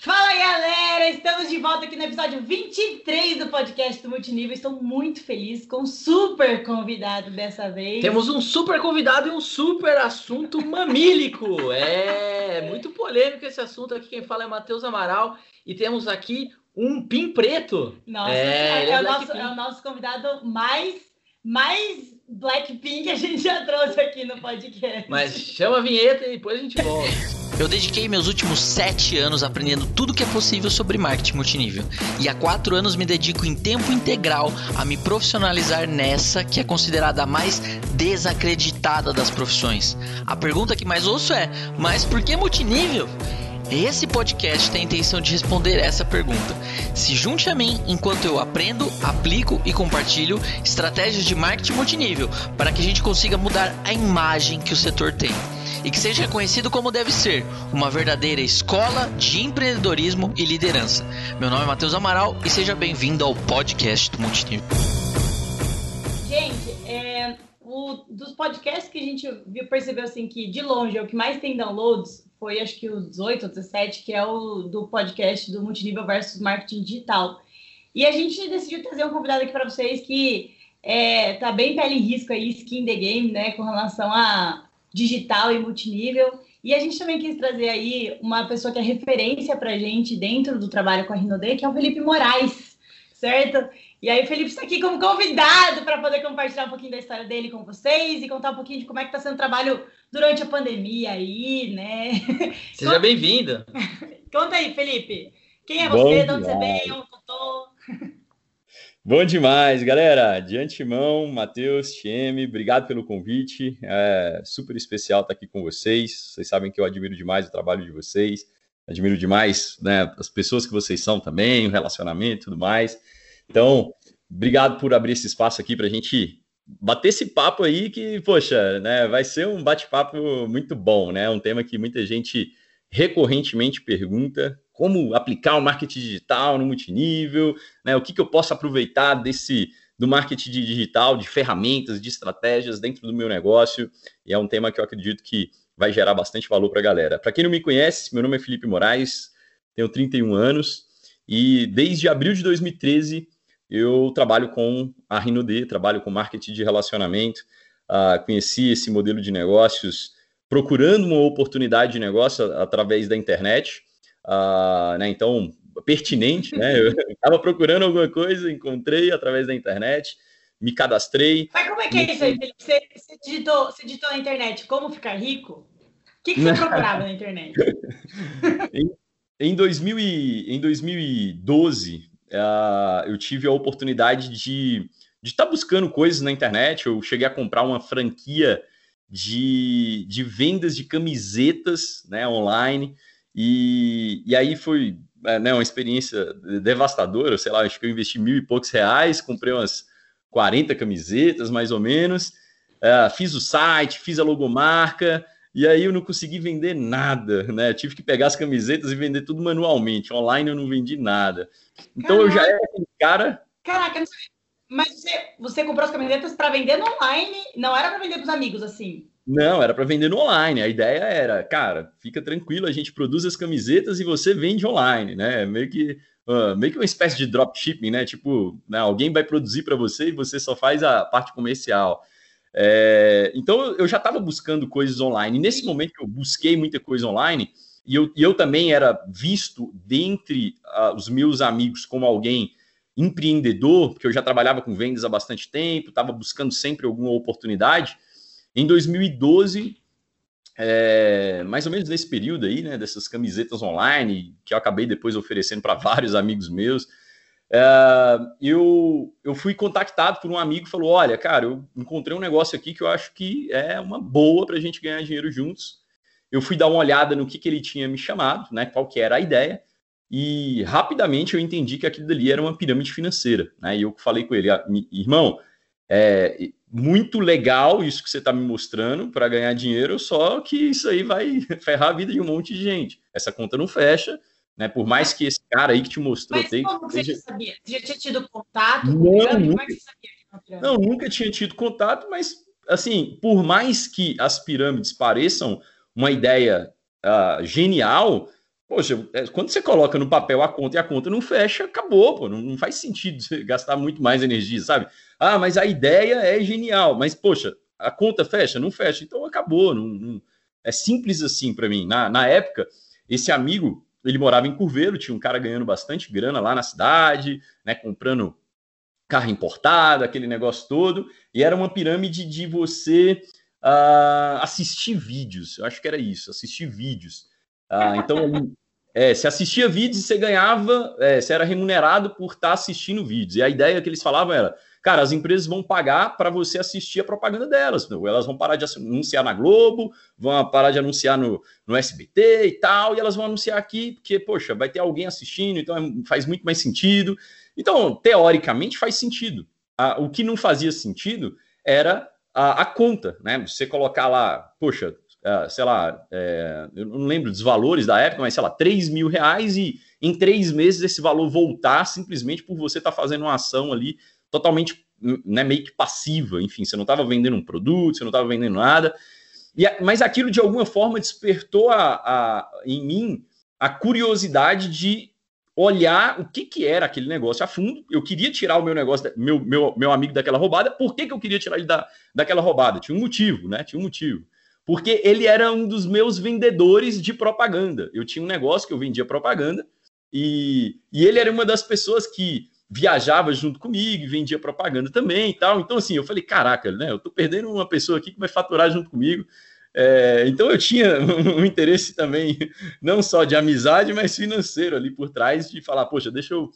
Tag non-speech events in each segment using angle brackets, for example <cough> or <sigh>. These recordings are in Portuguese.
Fala galera, estamos de volta aqui no episódio 23 do podcast do Multinível. Estou muito feliz com um super convidado dessa vez. Temos um super convidado e um super assunto mamílico. É muito polêmico esse assunto aqui. Quem fala é Matheus Amaral e temos aqui um pin preto. Nossa, é, é, é, o nosso, é, o nosso, convidado mais, mais Blackpink que a gente já trouxe aqui no podcast. Mas chama a vinheta e depois a gente volta. Eu dediquei meus últimos sete anos aprendendo tudo que é possível sobre marketing multinível. E há quatro anos me dedico em tempo integral a me profissionalizar nessa que é considerada a mais desacreditada das profissões. A pergunta que mais ouço é: mas por que multinível? Esse podcast tem a intenção de responder essa pergunta. Se junte a mim enquanto eu aprendo, aplico e compartilho estratégias de marketing multinível para que a gente consiga mudar a imagem que o setor tem e que seja reconhecido como deve ser, uma verdadeira escola de empreendedorismo e liderança. Meu nome é Matheus Amaral e seja bem-vindo ao podcast do Multinível. Gente, é, o, dos podcasts que a gente viu, percebeu assim que de longe é o que mais tem downloads foi acho que o 18 ou 17, que é o do podcast do Multinível versus Marketing Digital. E a gente decidiu trazer um convidado aqui para vocês que é, tá bem pele em risco aí, skin the game, né, com relação a digital e multinível. E a gente também quis trazer aí uma pessoa que é referência para a gente dentro do trabalho com a Rinode, que é o Felipe Moraes, certo? E aí o Felipe está aqui como convidado para poder compartilhar um pouquinho da história dele com vocês e contar um pouquinho de como é que está sendo o trabalho durante a pandemia aí, né? <laughs> Seja bem-vinda. <laughs> Conta aí, Felipe. Quem é você? de onde você veio? Onde eu tô? Bom demais, galera. De antemão, Matheus, Tieme, obrigado pelo convite. É super especial estar aqui com vocês. Vocês sabem que eu admiro demais o trabalho de vocês. Admiro demais né, as pessoas que vocês são também, o relacionamento e tudo mais. Então, obrigado por abrir esse espaço aqui para a gente bater esse papo aí que, poxa, né, vai ser um bate-papo muito bom, né? Um tema que muita gente recorrentemente pergunta como aplicar o marketing digital no multinível, né? O que, que eu posso aproveitar desse do marketing digital, de ferramentas, de estratégias dentro do meu negócio. E é um tema que eu acredito que vai gerar bastante valor para a galera. Para quem não me conhece, meu nome é Felipe Moraes, tenho 31 anos e desde abril de 2013 eu trabalho com a Rinode, trabalho com marketing de relacionamento. Uh, conheci esse modelo de negócios procurando uma oportunidade de negócio através da internet. Uh, né? Então, pertinente, né? Eu <laughs> estava procurando alguma coisa, encontrei através da internet, me cadastrei. Mas como é que é isso aí, Felipe? Você, você, digitou, você digitou na internet como ficar rico? O que, que você procurava na internet? <laughs> em, em, 2000 e, em 2012, uh, eu tive a oportunidade de estar tá buscando coisas na internet. Eu cheguei a comprar uma franquia de, de vendas de camisetas né, online. E, e aí foi é, né, uma experiência devastadora. Sei lá, acho que eu investi mil e poucos reais, comprei umas 40 camisetas, mais ou menos. Uh, fiz o site, fiz a logomarca, e aí eu não consegui vender nada, né? tive que pegar as camisetas e vender tudo manualmente. Online eu não vendi nada. Então Caraca. eu já era aquele cara. Caraca, mas você, você comprou as camisetas para vender no online, não era para vender para os amigos assim? Não, era para vender no online. A ideia era, cara, fica tranquilo, a gente produz as camisetas e você vende online, né? Meio que uh, meio que uma espécie de dropshipping, né? Tipo, né, alguém vai produzir para você e você só faz a parte comercial. É, então eu já estava buscando coisas online. E nesse momento eu busquei muita coisa online, e eu, e eu também era visto dentre uh, os meus amigos como alguém empreendedor, porque eu já trabalhava com vendas há bastante tempo, estava buscando sempre alguma oportunidade. Em 2012, é, mais ou menos nesse período aí, né, dessas camisetas online, que eu acabei depois oferecendo para vários amigos meus, é, eu, eu fui contactado por um amigo que falou: Olha, cara, eu encontrei um negócio aqui que eu acho que é uma boa para a gente ganhar dinheiro juntos. Eu fui dar uma olhada no que, que ele tinha me chamado, né, qual que era a ideia, e rapidamente eu entendi que aquilo dali era uma pirâmide financeira. Né, e eu falei com ele: ah, Irmão, é muito legal isso que você está me mostrando para ganhar dinheiro, só que isso aí vai <laughs> ferrar a vida de um monte de gente. Essa conta não fecha né? Por mais que esse cara aí que te mostrou. Mas como você já sabia? Você já tinha tido contato? Não, nunca... Como é você sabia? Não, nunca tinha tido contato, mas assim, por mais que as pirâmides pareçam uma ideia uh, genial, Poxa, é, quando você coloca no papel a conta e a conta não fecha, acabou, pô. Não, faz sentido <laughs> gastar muito mais energia, sabe? Ah, mas a ideia é genial, mas, poxa, a conta fecha? Não fecha, então acabou. Não, não... É simples assim para mim. Na, na época, esse amigo, ele morava em Curveiro, tinha um cara ganhando bastante grana lá na cidade, né, comprando carro importado, aquele negócio todo, e era uma pirâmide de você uh, assistir vídeos. Eu acho que era isso, assistir vídeos. Uh, então, é, você assistia vídeos e você ganhava, é, você era remunerado por estar tá assistindo vídeos. E a ideia que eles falavam era: cara, as empresas vão pagar para você assistir a propaganda delas. Elas vão parar de anunciar na Globo, vão parar de anunciar no, no SBT e tal, e elas vão anunciar aqui, porque, poxa, vai ter alguém assistindo, então é, faz muito mais sentido. Então, teoricamente, faz sentido. o que não fazia sentido era a, a, conta, né? Você colocar lá, poxa, sei lá, é, eu não lembro dos valores da época, mas sei lá, 3 mil reais e em três meses esse valor voltar simplesmente por você estar tá fazendo uma ação ali totalmente né, meio que passiva, enfim, você não estava vendendo um produto, você não estava vendendo nada, e, mas aquilo de alguma forma despertou a, a, em mim a curiosidade de olhar o que, que era aquele negócio a fundo. Eu queria tirar o meu negócio, meu, meu, meu amigo daquela roubada. Por que, que eu queria tirar ele da, daquela roubada? Tinha um motivo, né? Tinha um motivo. Porque ele era um dos meus vendedores de propaganda. Eu tinha um negócio que eu vendia propaganda e, e ele era uma das pessoas que viajava junto comigo e vendia propaganda também e tal. Então, assim, eu falei, caraca, né? Eu tô perdendo uma pessoa aqui que vai faturar junto comigo. É, então eu tinha <laughs> um interesse também, não só de amizade, mas financeiro ali por trás, de falar, poxa, deixa eu,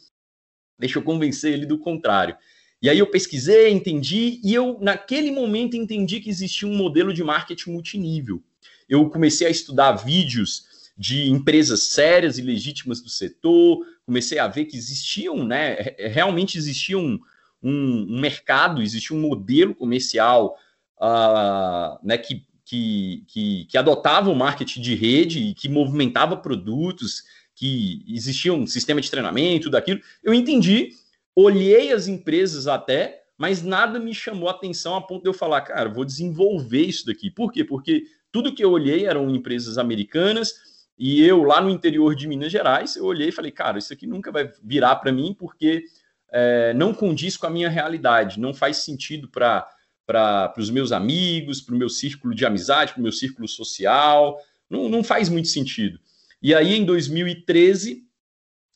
deixa eu convencer ele do contrário. E aí eu pesquisei, entendi, e eu, naquele momento, entendi que existia um modelo de marketing multinível. Eu comecei a estudar vídeos de empresas sérias e legítimas do setor, comecei a ver que existiam, né, realmente existia um, um, um mercado, existia um modelo comercial uh, né, que, que, que, que adotava o marketing de rede e que movimentava produtos, que existia um sistema de treinamento, daquilo. Eu entendi, olhei as empresas até, mas nada me chamou atenção a ponto de eu falar, cara, vou desenvolver isso daqui. Por quê? Porque tudo que eu olhei eram empresas americanas e eu, lá no interior de Minas Gerais, eu olhei e falei, cara, isso aqui nunca vai virar para mim porque é, não condiz com a minha realidade, não faz sentido para para os meus amigos, para o meu círculo de amizade, para o meu círculo social, não, não faz muito sentido. E aí, em 2013,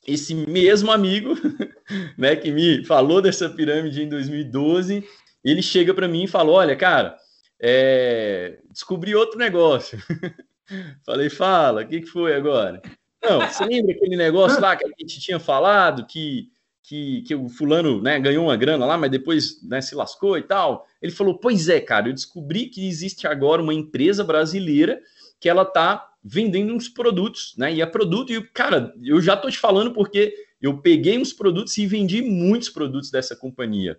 esse mesmo amigo, <laughs> né, que me falou dessa pirâmide em 2012, ele chega para mim e fala: Olha, cara, é, descobri outro negócio. <laughs> Falei, fala, o que, que foi agora? Não, você lembra aquele negócio lá que a gente tinha falado, que, que, que o fulano né, ganhou uma grana lá, mas depois né, se lascou e tal? Ele falou, pois é, cara, eu descobri que existe agora uma empresa brasileira que ela tá vendendo uns produtos, né? E é produto, e, cara, eu já tô te falando porque eu peguei uns produtos e vendi muitos produtos dessa companhia.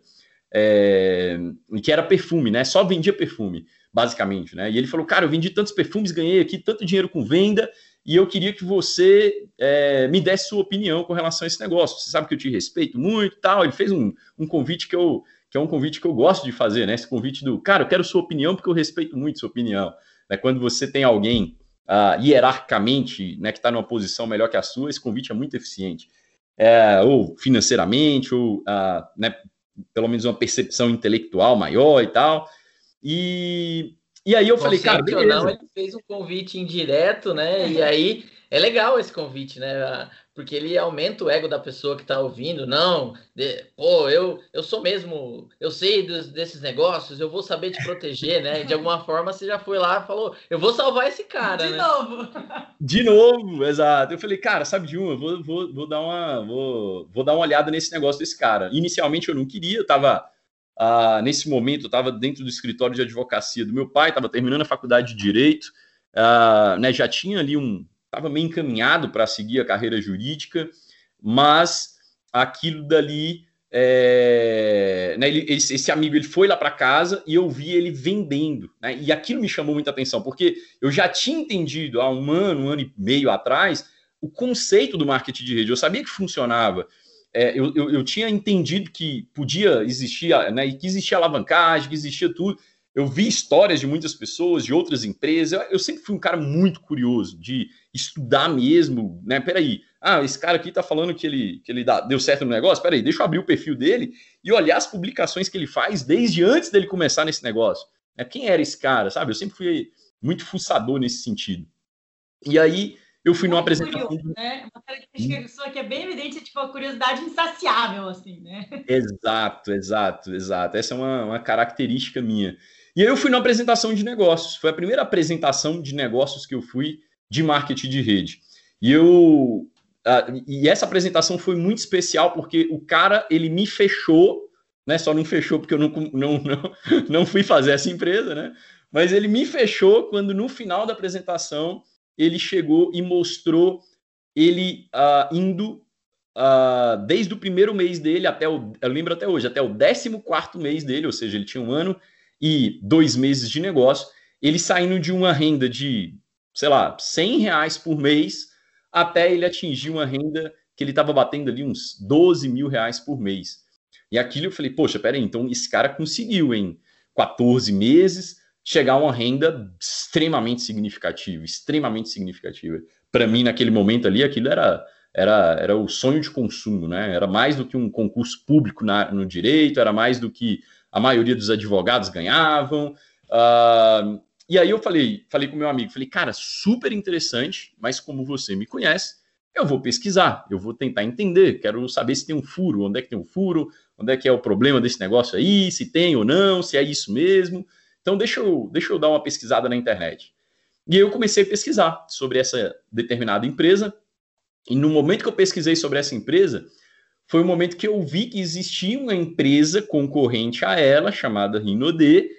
É, que era perfume, né? Só vendia perfume basicamente, né? E ele falou, cara, eu vendi tantos perfumes, ganhei aqui tanto dinheiro com venda, e eu queria que você é, me desse sua opinião com relação a esse negócio. Você sabe que eu te respeito muito tal. Ele fez um, um convite que eu que é um convite que eu gosto de fazer, né? Esse convite do, cara, eu quero sua opinião porque eu respeito muito sua opinião. Né? Quando você tem alguém uh, hierarquicamente, né, que está numa posição melhor que a sua, esse convite é muito eficiente. É, ou financeiramente, ou uh, né, pelo menos uma percepção intelectual maior e tal. E, e aí eu falei, cara, beleza. Não, ele fez um convite indireto, né? E aí é legal esse convite, né? Porque ele aumenta o ego da pessoa que está ouvindo. Não, de, pô, eu, eu sou mesmo, eu sei dos, desses negócios, eu vou saber te proteger, né? De alguma <laughs> forma você já foi lá e falou, eu vou salvar esse cara. De né? novo. De novo, exato. Eu falei, cara, sabe de uma, vou, vou, vou dar uma, vou, vou dar uma olhada nesse negócio desse cara. Inicialmente eu não queria, eu tava ah, nesse momento, eu estava dentro do escritório de advocacia do meu pai, estava terminando a faculdade de direito, ah, né, já tinha ali um. Estava meio encaminhado para seguir a carreira jurídica, mas aquilo dali. É, né, ele, esse, esse, amigo ele foi lá para casa e eu vi ele vendendo, né, e aquilo me chamou muita atenção, porque eu já tinha entendido há um ano, um ano e meio atrás, o conceito do marketing de rede, eu sabia que funcionava, é, eu, eu, eu, tinha entendido que podia existir, né, que existia alavancagem, que existia tudo. eu vi histórias de muitas pessoas, de outras empresas. Eu, eu, sempre fui um cara muito curioso de estudar mesmo, né? Peraí, ah, esse cara aqui tá falando que ele, que ele dá, deu certo no negócio. Peraí, deixa eu abrir o perfil dele e olhar as publicações que ele faz desde antes dele começar nesse negócio. É, quem era esse cara, sabe? Eu sempre fui muito fuçador nesse sentido. E aí eu fui numa apresentação. Curioso, né? Uma característica que é bem evidente, é tipo a curiosidade insaciável, assim, né? Exato, exato, exato. Essa é uma, uma característica minha. E aí eu fui numa apresentação de negócios. Foi a primeira apresentação de negócios que eu fui de marketing de rede. E eu. Uh, e essa apresentação foi muito especial porque o cara ele me fechou, né? Só não fechou porque eu não, não, não, <laughs> não fui fazer essa empresa, né? Mas ele me fechou quando no final da apresentação ele chegou e mostrou ele uh, indo uh, desde o primeiro mês dele até o, eu lembro até hoje, até o 14 quarto mês dele, ou seja, ele tinha um ano e dois meses de negócio, ele saindo de uma renda de, sei lá, 100 reais por mês até ele atingir uma renda que ele estava batendo ali uns 12 mil reais por mês. E aquilo eu falei, poxa, peraí, então esse cara conseguiu em 14 meses chegar a uma renda extremamente significativa, extremamente significativa. Para mim, naquele momento ali, aquilo era, era, era o sonho de consumo, né? Era mais do que um concurso público na, no direito, era mais do que a maioria dos advogados ganhavam. Uh, e aí eu falei, falei com meu amigo, falei, cara, super interessante, mas como você me conhece, eu vou pesquisar, eu vou tentar entender, quero saber se tem um furo, onde é que tem um furo, onde é que é o problema desse negócio aí, se tem ou não, se é isso mesmo. Então deixa eu, deixa eu dar uma pesquisada na internet. E aí eu comecei a pesquisar sobre essa determinada empresa, e no momento que eu pesquisei sobre essa empresa, foi o momento que eu vi que existia uma empresa concorrente a ela, chamada Rinode,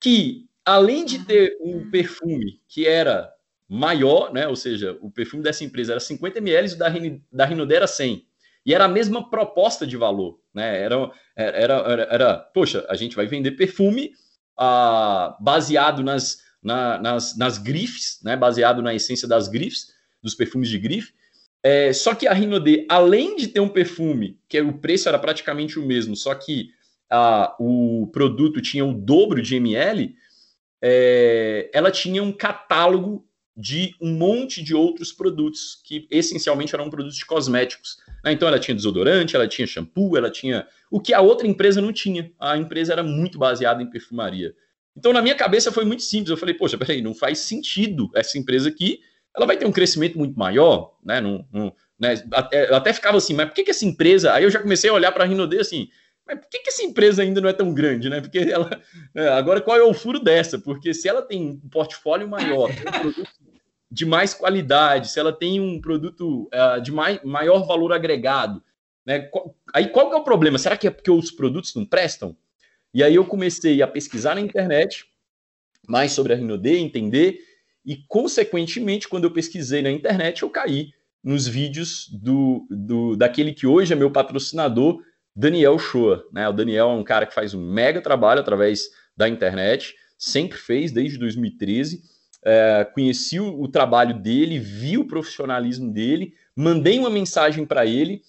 que além de ter um perfume que era maior, né, ou seja, o perfume dessa empresa era 50 ml e da, da Rinode era 100. E era a mesma proposta de valor, né? Era, era, era, era poxa, a gente vai vender perfume ah, baseado nas, na, nas, nas grifes, né? Baseado na essência das grifes, dos perfumes de grife, é, só que a Rinode, além de ter um perfume, que o preço era praticamente o mesmo, só que a, o produto tinha o dobro de ml, é, ela tinha um catálogo de um monte de outros produtos que essencialmente eram produtos de cosméticos. Né? Então ela tinha desodorante, ela tinha shampoo, ela tinha o que a outra empresa não tinha. A empresa era muito baseada em perfumaria. Então na minha cabeça foi muito simples. Eu falei, poxa, peraí, não faz sentido essa empresa aqui ela vai ter um crescimento muito maior, né? Não, não, né? Até, eu até ficava assim, mas por que, que essa empresa. Aí eu já comecei a olhar para a Rinode assim, mas por que, que essa empresa ainda não é tão grande, né? Porque ela. É, agora, qual é o furo dessa? Porque se ela tem um portfólio maior, um <laughs> produto de mais qualidade, se ela tem um produto uh, de mai, maior valor agregado, né? Qual, aí qual que é o problema? Será que é porque os produtos não prestam? E aí eu comecei a pesquisar na internet mais sobre a Rinode, entender e, consequentemente, quando eu pesquisei na internet, eu caí nos vídeos do, do daquele que hoje é meu patrocinador, Daniel Shoa. Né? O Daniel é um cara que faz um mega trabalho através da internet, sempre fez desde 2013. É, conheci o, o, trabalho dele, vi o profissionalismo dele, mandei uma mensagem para ele.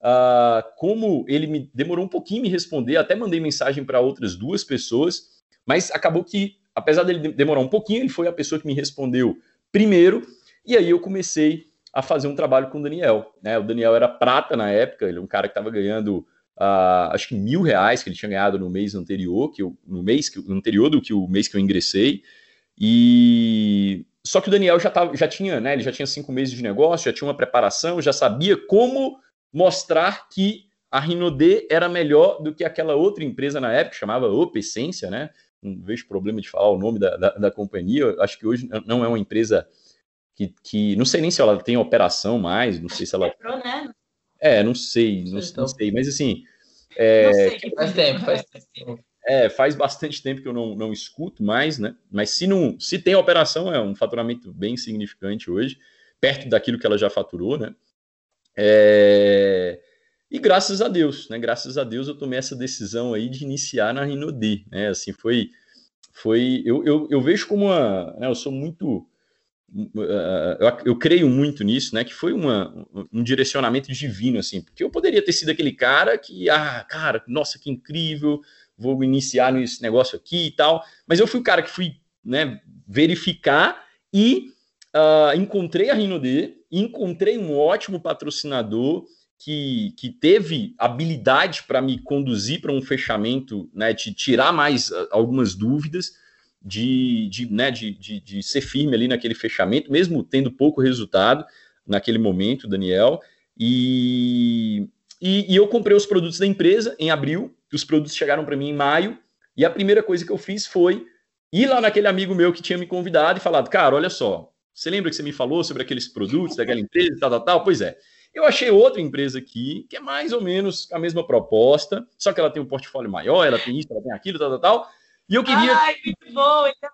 Uh, como ele me demorou um pouquinho me responder, até mandei mensagem para outras duas pessoas, mas acabou que apesar dele demorar um pouquinho, ele foi a pessoa que me respondeu primeiro, e aí eu comecei a fazer um trabalho com o Daniel. Né? O Daniel era prata na época, ele é um cara que estava ganhando uh, acho que mil reais que ele tinha ganhado no mês anterior, que eu, no mês que, no anterior do que o mês que eu ingressei. E só que o Daniel já, tava, já tinha, né? Ele já tinha cinco meses de negócio, já tinha uma preparação, já sabia como mostrar que a Rinode era melhor do que aquela outra empresa na época, chamava Opessência, né? não vejo problema de falar o nome da, da, da companhia. Eu acho que hoje não é uma empresa que, que, não sei nem se ela tem operação mais, não sei se ela. Quebrou, né? É, não sei, não, não sei, mas assim. É, sei, faz tempo, faz <laughs> tempo. É, faz bastante tempo que eu não, não escuto mais, né? Mas se não, se tem operação, é um faturamento bem significante hoje, perto daquilo que ela já faturou, né? É, e graças a Deus, né? Graças a Deus eu tomei essa decisão aí de iniciar na Rinode, né? Assim, foi. foi eu, eu, eu vejo como uma. Né, eu sou muito. Eu, creio muito nisso, né? Que foi uma, um direcionamento divino, assim, porque eu poderia ter sido aquele cara que, ah, cara, nossa, que incrível, vou iniciar nesse negócio aqui e tal. Mas eu fui o cara que fui né, verificar e uh, encontrei a Rinode, encontrei um ótimo patrocinador que, que teve habilidade para me conduzir para um fechamento, né, de tirar mais uh, algumas dúvidas, de, de, né, de, de, de ser firme ali naquele fechamento, mesmo tendo pouco resultado naquele momento, Daniel. E, e, e, eu comprei os produtos da empresa em abril, os produtos chegaram para mim em maio, e a primeira coisa que eu fiz foi ir lá naquele amigo meu que tinha me convidado e falado, cara, olha só, você lembra que você me falou sobre aqueles produtos daquela empresa e tal, tal, tal? Pois é. Eu achei outra empresa aqui, que é mais ou menos a mesma proposta, só que ela tem um portfólio maior, ela tem isso, ela tem aquilo, tal, tal, tal. E eu queria. Ai, muito bom! Então,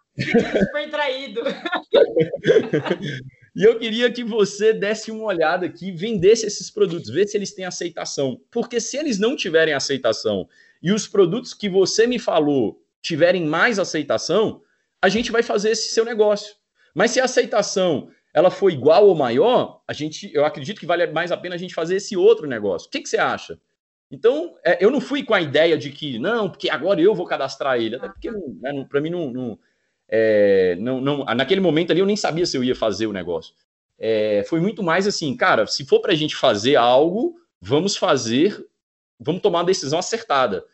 super traído. <laughs> E eu queria que você desse uma olhada aqui, vendesse esses produtos, vê se eles têm aceitação. Porque se eles não tiverem aceitação e os produtos que você me falou tiverem mais aceitação, a gente vai fazer esse seu negócio. Mas se a aceitação ela for igual ou maior, a gente, eu acredito que vale mais a pena a gente fazer esse outro negócio. O que, que você acha? Então, é, eu não fui com a ideia de que, não, porque agora eu vou cadastrar ele. Até porque, né, para mim, não, não, é, não, não, naquele momento ali eu nem sabia se eu ia fazer o negócio. É, foi muito mais assim, cara, se for para a gente fazer algo, vamos fazer, vamos tomar uma decisão acertada.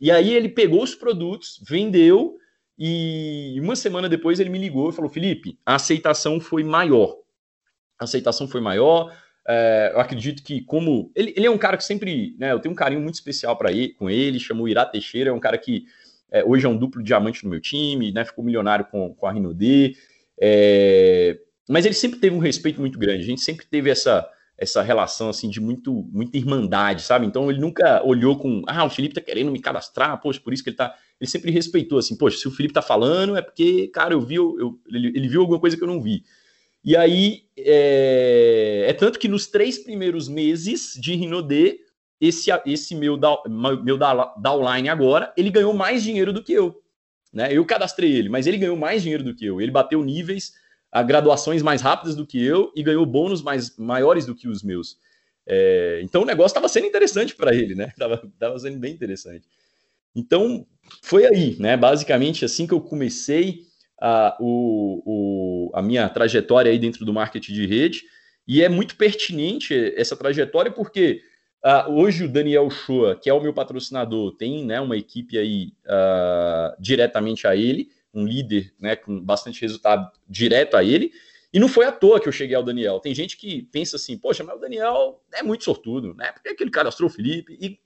E aí ele pegou os produtos, vendeu, e uma semana depois ele me ligou e falou: Felipe, a aceitação foi maior. A aceitação foi maior. É, eu acredito que, como. Ele, ele é um cara que sempre. Né, eu tenho um carinho muito especial para ele, com ele, chamou Irá Teixeira, é um cara que é, hoje é um duplo diamante no meu time, né? Ficou milionário com, com a Rino D. É, mas ele sempre teve um respeito muito grande. A gente sempre teve essa essa relação assim de muito muita irmandade, sabe? Então ele nunca olhou com, ah, o Felipe tá querendo me cadastrar, poxa, por isso que ele tá. Ele sempre respeitou assim, poxa, se o Felipe tá falando é porque, cara, eu vi, eu, ele, ele viu alguma coisa que eu não vi. E aí é, é tanto que nos três primeiros meses de Rinode, esse, esse meu, meu da, downline agora, ele ganhou mais dinheiro do que eu. Né? Eu cadastrei ele, mas ele ganhou mais dinheiro do que eu. Ele bateu níveis, a graduações mais rápidas do que eu e ganhou bônus mais maiores do que os meus. É, então o negócio estava sendo interessante para ele, né? <laughs> Tava, sendo bem interessante. Então foi aí, né? Basicamente assim que eu comecei a, o, o, a minha trajetória aí dentro do marketing de rede. E é muito pertinente essa trajetória porque Uh, hoje o Daniel Shoa, que é o meu patrocinador, tem né, uma equipe aí uh, diretamente a ele, um líder né, com bastante resultado direto a ele. E não foi à toa que eu cheguei ao Daniel. Tem gente que pensa assim, poxa, mas o Daniel é muito sortudo, né? Porque aquele cadastrou o Felipe. E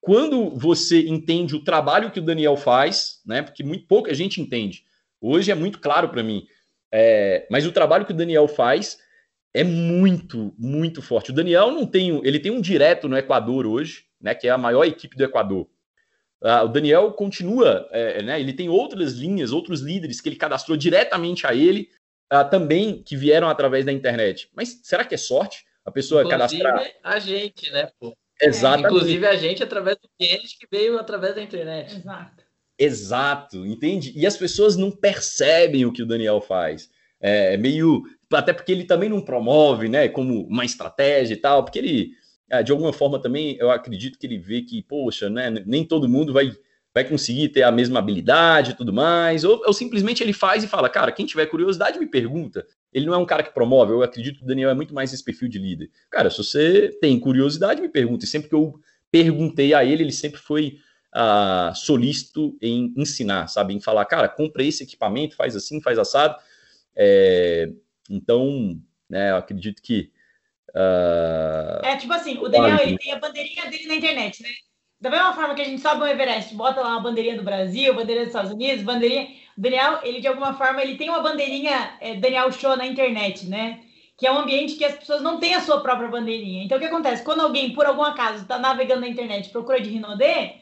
quando você entende o trabalho que o Daniel faz, né? Porque muito pouca gente entende. Hoje é muito claro para mim. É, mas o trabalho que o Daniel faz é muito, muito forte. O Daniel não tem, ele tem um direto no Equador hoje, né, que é a maior equipe do Equador. Uh, o Daniel continua, é, né, ele tem outras linhas, outros líderes que ele cadastrou diretamente a ele, uh, também que vieram através da internet. Mas será que é sorte a pessoa Inclusive, cadastrar? a gente, né, pô? Exatamente. Inclusive a gente através do cliente que veio através da internet. Exato. Exato, entende? E as pessoas não percebem o que o Daniel faz. É, é meio até porque ele também não promove, né, como uma estratégia e tal, porque ele, é, de alguma forma também, eu acredito que ele vê que, poxa, né, nem todo mundo vai, vai conseguir ter a mesma habilidade e tudo mais, ou, ou simplesmente ele faz e fala, cara, quem tiver curiosidade me pergunta. Ele não é um cara que promove, eu acredito que o Daniel é muito mais esse perfil de líder. Cara, se você tem curiosidade, me pergunta. E sempre que eu perguntei a ele, ele sempre foi uh, solícito em ensinar, sabe? Em falar, cara, compra esse equipamento, faz assim, faz assado. É, então, né, eu acredito que. Uh... É tipo assim, o Daniel ele tem a bandeirinha dele na internet, né? Da mesma forma que a gente sobe o Everest, bota lá uma bandeirinha do Brasil, bandeirinha dos Estados Unidos, bandeirinha. O Daniel, ele de alguma forma, ele tem uma bandeirinha é, Daniel Show na internet, né? Que é um ambiente que as pessoas não têm a sua própria bandeirinha. Então, o que acontece? Quando alguém, por algum acaso, está navegando na internet procura de Rinodê,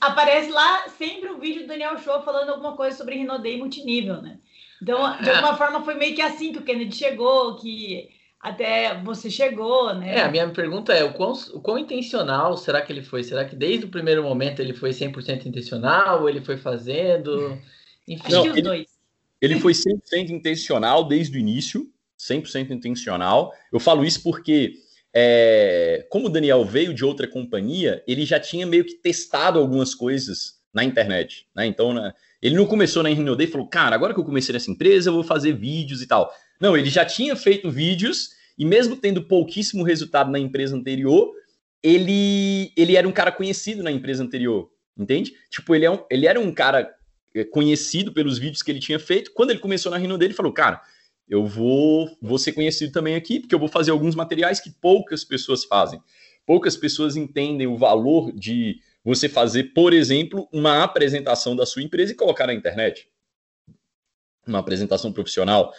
aparece lá sempre o vídeo do Daniel Show falando alguma coisa sobre Rinodê e multinível, né? Então, de alguma forma, foi meio que assim que o Kennedy chegou, que até você chegou, né? É, a minha pergunta é, o quão, o quão intencional será que ele foi? Será que desde o primeiro momento ele foi 100% intencional, ou ele foi fazendo... Enfim. Acho Não, os ele, dois. Ele foi 100% intencional desde o início, 100% intencional. Eu falo isso porque, é, como o Daniel veio de outra companhia, ele já tinha meio que testado algumas coisas na internet, né? Então, né, ele não começou na Rinode e falou, cara, agora que eu comecei nessa empresa, eu vou fazer vídeos e tal. Não, ele já tinha feito vídeos e mesmo tendo pouquíssimo resultado na empresa anterior, ele, ele era um cara conhecido na empresa anterior, entende? Tipo, ele, é um, ele era um cara é, conhecido pelos vídeos que ele tinha feito. Quando ele começou na Rinode, ele falou, cara, eu vou, vou ser conhecido também aqui, porque eu vou fazer alguns materiais que poucas pessoas fazem. Poucas pessoas entendem o valor de você fazer, por exemplo, uma apresentação da sua empresa e colocar na internet. Uma apresentação profissional.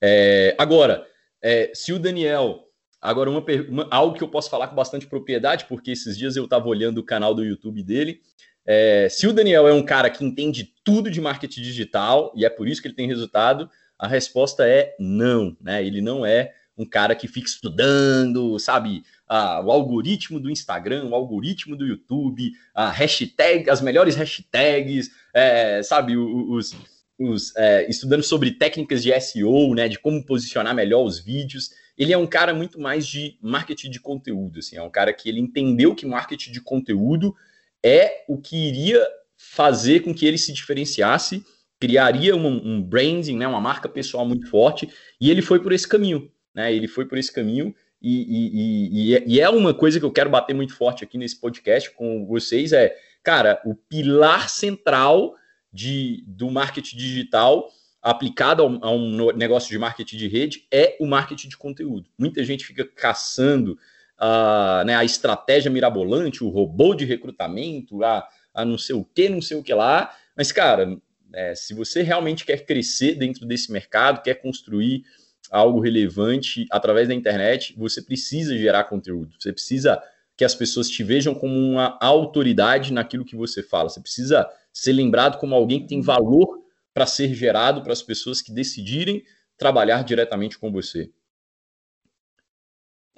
É, agora, é, se o Daniel. Agora, uma, uma, algo que eu posso falar com bastante propriedade, porque esses dias eu estava olhando o canal do YouTube dele. É, se o Daniel é um cara que entende tudo de marketing digital, e é por isso que ele tem resultado, a resposta é não, né? Ele não é um cara que fica estudando, sabe, ah, o algoritmo do Instagram, o algoritmo do YouTube, a hashtag, as melhores hashtags, é, sabe, os, os é, estudando sobre técnicas de SEO, né, de como posicionar melhor os vídeos. Ele é um cara muito mais de marketing de conteúdo, assim, é um cara que ele entendeu que marketing de conteúdo é o que iria fazer com que ele se diferenciasse criaria um, um, branding, né, uma marca pessoal muito forte, e ele foi por esse caminho, né? Ele foi por esse caminho, e, e, e, e, é uma coisa que eu quero bater muito forte aqui nesse podcast com vocês, é, cara, o pilar central de, do marketing digital aplicado a um, a negócio de marketing de rede é o marketing de conteúdo. Muita gente fica caçando uh, né, a estratégia mirabolante, o robô de recrutamento, a, a não sei o que, não sei o que lá, mas, cara, é, se você realmente quer crescer dentro desse mercado, quer construir algo relevante através da internet, você precisa gerar conteúdo. Você precisa que as pessoas te vejam como uma autoridade naquilo que você fala. Você precisa ser lembrado como alguém que tem valor para ser gerado para as pessoas que decidirem trabalhar diretamente com você.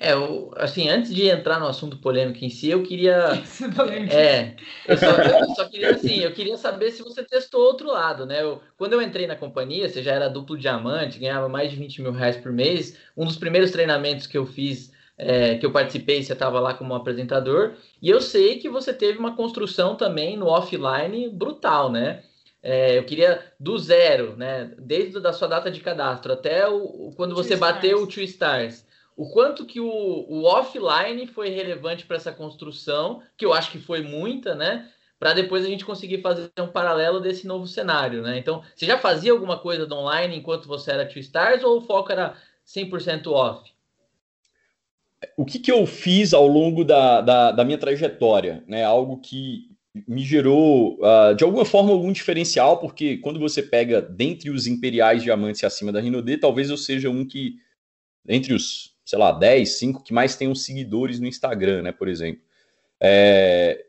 É, eu, assim, antes de entrar no assunto polêmico em si, eu queria. <laughs> é, eu só, eu só, queria assim, eu queria saber se você testou outro lado, né? Eu, quando eu entrei na companhia, você já era duplo diamante, ganhava mais de 20 mil reais por mês. Um dos primeiros treinamentos que eu fiz, é, que eu participei, você estava lá como apresentador, e eu sei que você teve uma construção também no offline brutal, né? É, eu queria do zero, né? Desde a sua data de cadastro até o, quando você bateu o Two Stars o quanto que o, o offline foi relevante para essa construção, que eu acho que foi muita, né? Para depois a gente conseguir fazer um paralelo desse novo cenário, né? Então, você já fazia alguma coisa do online enquanto você era Two Stars ou o foco era 100% off? O que, que eu fiz ao longo da, da, da minha trajetória, né? Algo que me gerou, uh, de alguma forma, algum diferencial, porque quando você pega dentre os imperiais diamantes acima da Rinode, talvez eu seja um que, entre os sei lá, 10, 5 que mais tenham seguidores no Instagram, né, por exemplo. É,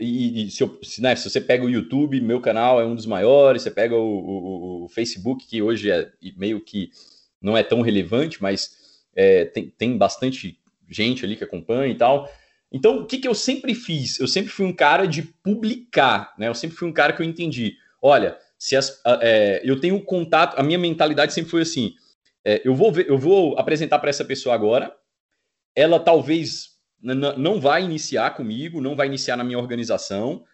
e, e se, eu, se, né, se, você pega o YouTube, meu canal é um dos maiores, você pega o, o, o Facebook, que hoje é meio que não é tão relevante, mas é, tem, tem bastante gente ali que acompanha e tal. Então, o que, que eu sempre fiz? Eu sempre fui um cara de publicar, né? Eu sempre fui um cara que eu entendi. Olha, se as, é, eu tenho contato, a minha mentalidade sempre foi assim: é, eu, vou ver, eu vou apresentar para essa pessoa agora. Ela talvez não vai iniciar comigo, não vai iniciar na minha organização.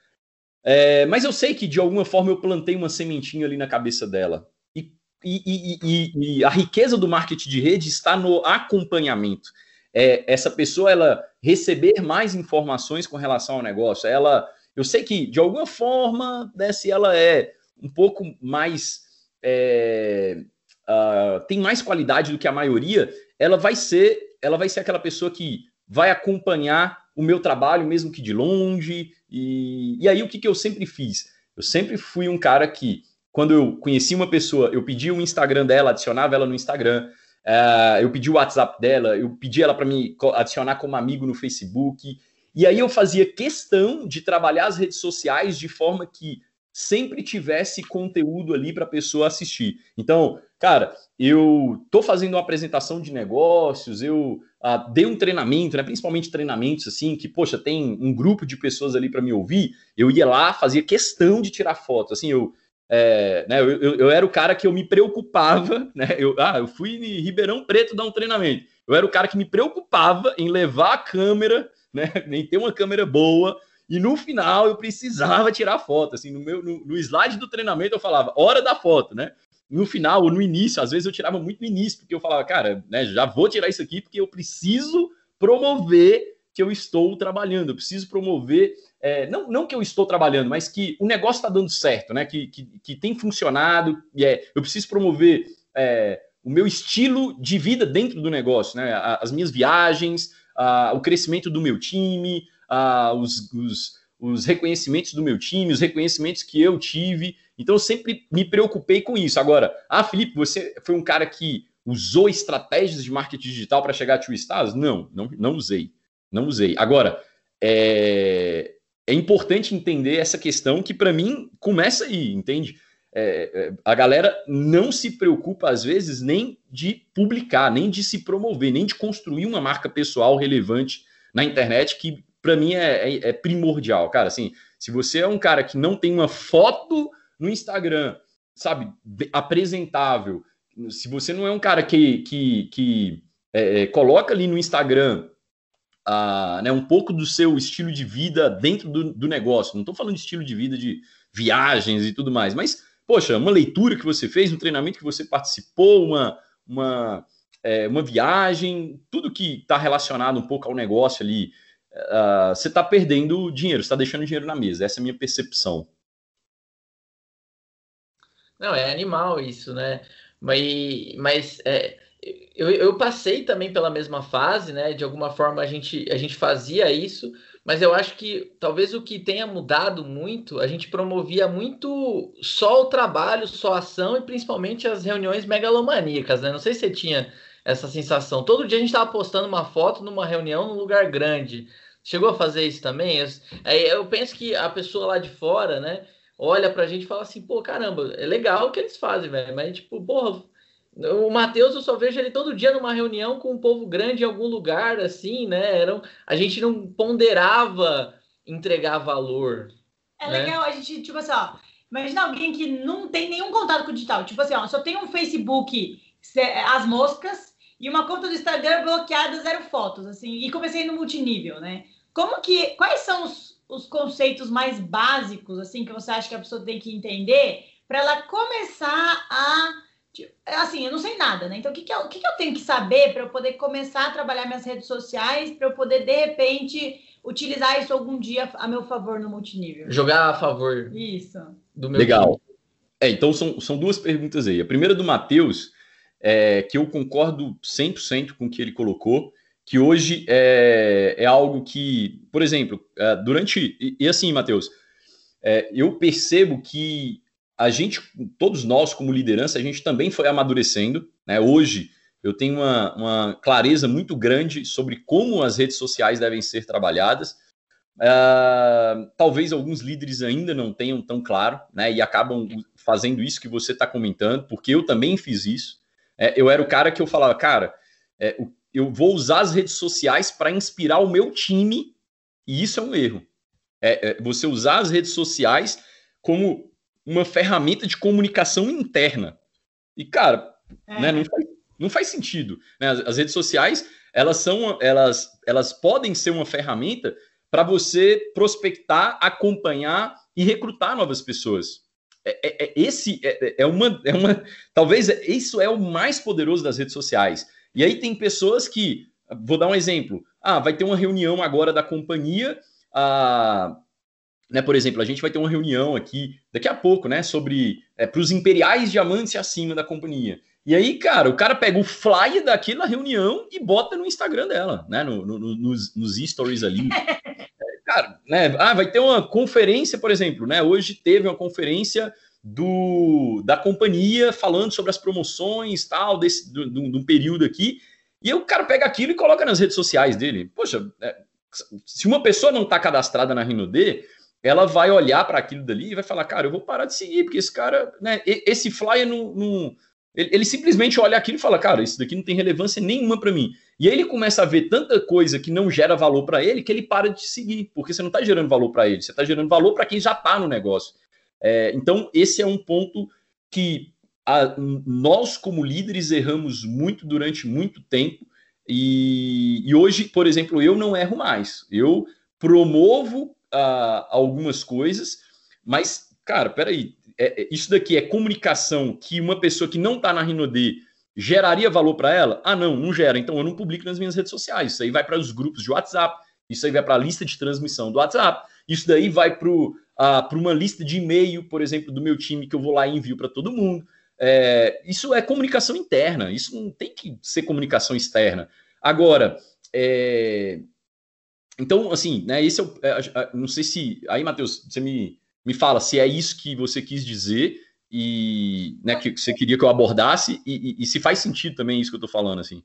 É, mas eu sei que de alguma forma eu plantei uma sementinha ali na cabeça dela. E, e, e, e a riqueza do marketing de rede está no acompanhamento. É, essa pessoa ela receber mais informações com relação ao negócio. Ela, eu sei que de alguma forma, né, se ela é um pouco mais é, uh, tem mais qualidade do que a maioria, ela vai ser, ela vai ser aquela pessoa que vai acompanhar o meu trabalho, mesmo que de longe. E, e aí, o que, que eu sempre fiz? Eu sempre fui um cara que, quando eu conheci uma pessoa, eu pedia o Instagram dela, adicionava ela no Instagram, uh, eu pedi o WhatsApp dela, eu pedi ela para me adicionar como amigo no Facebook. E aí eu fazia questão de trabalhar as redes sociais de forma que sempre tivesse conteúdo ali para a pessoa assistir. Então, cara, eu tô fazendo uma apresentação de negócios, eu ah, dei um treinamento, né, principalmente treinamentos assim, que, poxa, tem um grupo de pessoas ali para me ouvir, eu ia lá, fazia questão de tirar foto, assim, eu, é, né, eu, eu, eu, era o cara que eu me preocupava, <laughs> né, eu, ah, eu fui em Ribeirão Preto dar um treinamento, eu era o cara que me preocupava em levar a câmera, né, <laughs> em ter uma câmera boa, E no final eu precisava tirar foto. Assim, no, meu, no, no slide do treinamento eu falava, hora da foto, né? No final ou no início, às vezes eu tirava muito no início, porque eu falava, cara, né, já vou tirar isso aqui porque eu preciso promover que eu estou trabalhando, eu preciso promover, é, não, não que eu estou trabalhando, mas que o negócio está dando certo, né? Que, que, que, tem funcionado, e é, eu preciso promover é, o meu estilo de vida dentro do negócio, né? As minhas viagens, a, o crescimento do meu time, a, os, os, os reconhecimentos do meu time, os reconhecimentos que eu tive. Então, eu sempre me preocupei com isso. Agora, ah, Felipe, você foi um cara que usou estratégias de marketing digital para chegar a Two Stars? Não, não, não usei. Não usei. Agora, é, é importante entender essa questão que, para mim, começa aí, entende? É, é, a galera não se preocupa, às vezes, nem de publicar, nem de se promover, nem de construir uma marca pessoal relevante na internet, que para mim é, é, é, primordial. Cara, assim, se você é um cara que não tem uma foto no Instagram, sabe, apresentável, se você não é um cara que, que, que é, é coloca ali no Instagram uh, né, um pouco do seu estilo de vida dentro do, do negócio. Não estou falando de estilo de vida de viagens e tudo mais, mas, poxa, uma leitura que você fez, um treinamento que você participou, uma, uma, é, uma viagem, tudo que está relacionado um pouco ao negócio ali, uh, você está perdendo dinheiro, está deixando dinheiro na mesa. Essa é a minha percepção. Não, é animal isso, né? Mas, mas é, eu, eu, passei também pela mesma fase, né? De alguma forma a gente, a gente fazia isso, mas eu acho que talvez o que tenha mudado muito, a gente promovia muito só o trabalho, só a ação e principalmente as reuniões megalomaníacas, né? Não sei se você tinha essa sensação. Todo dia a gente estava postando uma foto numa reunião num lugar grande. Chegou a fazer isso também? Eu, eu penso que a pessoa lá de fora, né? Olha pra gente e fala assim, pô, caramba, é legal o que eles fazem, velho. Mas, tipo, porra, o Matheus, eu só vejo ele todo dia numa reunião com um povo grande em algum lugar, assim, né? Era, a gente não ponderava entregar valor. É né? legal, a gente, tipo assim, ó, imagina alguém que não tem nenhum contato com o digital. Tipo assim, ó, só tem um Facebook, as moscas, e uma conta do Instagram bloqueada, zero fotos, assim, e comecei no multinível, né? Como que, quais são os, os conceitos mais básicos, assim, que você acha que a pessoa tem que entender para ela começar a assim, eu não sei nada, né? Então, o que, que, eu, o que, que eu tenho que saber para eu poder começar a trabalhar minhas redes sociais, para eu poder, de repente, utilizar isso algum dia a meu favor no multinível? Jogar a favor. Isso. Do meu Legal. É, então, são, são duas perguntas aí. A primeira do Matheus, é, que eu concordo 100% com o que ele colocou, que hoje é, é algo que, por exemplo, é, durante. E, e assim, Matheus, é, eu percebo que a gente, todos nós como liderança, a gente também foi amadurecendo. Né? Hoje eu tenho uma, uma clareza muito grande sobre como as redes sociais devem ser trabalhadas. Uh, talvez alguns líderes ainda não tenham tão claro, né? E acabam fazendo isso que você está comentando, porque eu também fiz isso. É, eu era o cara que eu falava, cara, é, eu vou usar as redes sociais para inspirar o meu time, e isso é um erro. É, é, você usar as redes sociais como uma ferramenta de comunicação interna. E, cara, é. né, não, faz, não faz sentido. Né? As, as, redes sociais, elas são, elas, elas podem ser uma ferramenta para você prospectar, acompanhar e recrutar novas pessoas. É, é, é esse é, é, uma, é uma. Talvez isso é o mais poderoso das redes sociais. E aí tem pessoas que. Vou dar um exemplo. Ah, vai ter uma reunião agora da companhia. Ah, né, por exemplo, a gente vai ter uma reunião aqui daqui a pouco, né, sobre é, para os imperiais diamantes acima da companhia. E aí, cara, o cara pega o flyer daquela reunião e bota no Instagram dela, né, no, no, nos, nos stories ali. <laughs> Cara, né, ah, vai ter uma conferência, por exemplo, né, hoje teve uma conferência do, da companhia falando sobre as promoções tal, desse, do, do, do período aqui, e o cara pega aquilo e coloca nas redes sociais dele. Poxa, é, se uma pessoa não está cadastrada na Rinode, ela vai olhar para aquilo dali e vai falar, cara, eu vou parar de seguir, porque esse cara, né, esse flyer não, não ele, ele, simplesmente olha aquilo e fala, cara, isso daqui não tem relevância nenhuma para mim. E aí ele começa a ver tanta coisa que não gera valor para ele que ele para de seguir, porque você não está gerando valor para ele, você está gerando valor para quem já está no negócio. É, então, esse é um ponto que a, nós, como líderes, erramos muito durante muito tempo. E, e hoje, por exemplo, eu não erro mais. Eu promovo uh, algumas coisas, mas, cara, peraí, é, é, isso daqui é comunicação que uma pessoa que não está na Rinode geraria valor para ela? Ah, não, não gera. Então eu não publico nas minhas redes sociais. Isso aí vai para os grupos de WhatsApp, isso aí vai para a lista de transmissão do WhatsApp, isso daí vai para uh, uma lista de e-mail, por exemplo, do meu time, que eu vou lá e envio para todo mundo. É, isso é comunicação interna, isso não tem que ser comunicação externa. Agora, é, então, assim, né, esse é o. É, não sei se. Aí, Matheus, você me, me fala se é isso que você quis dizer e né, que você queria que eu abordasse e, e, e se faz sentido também isso que eu estou falando, assim.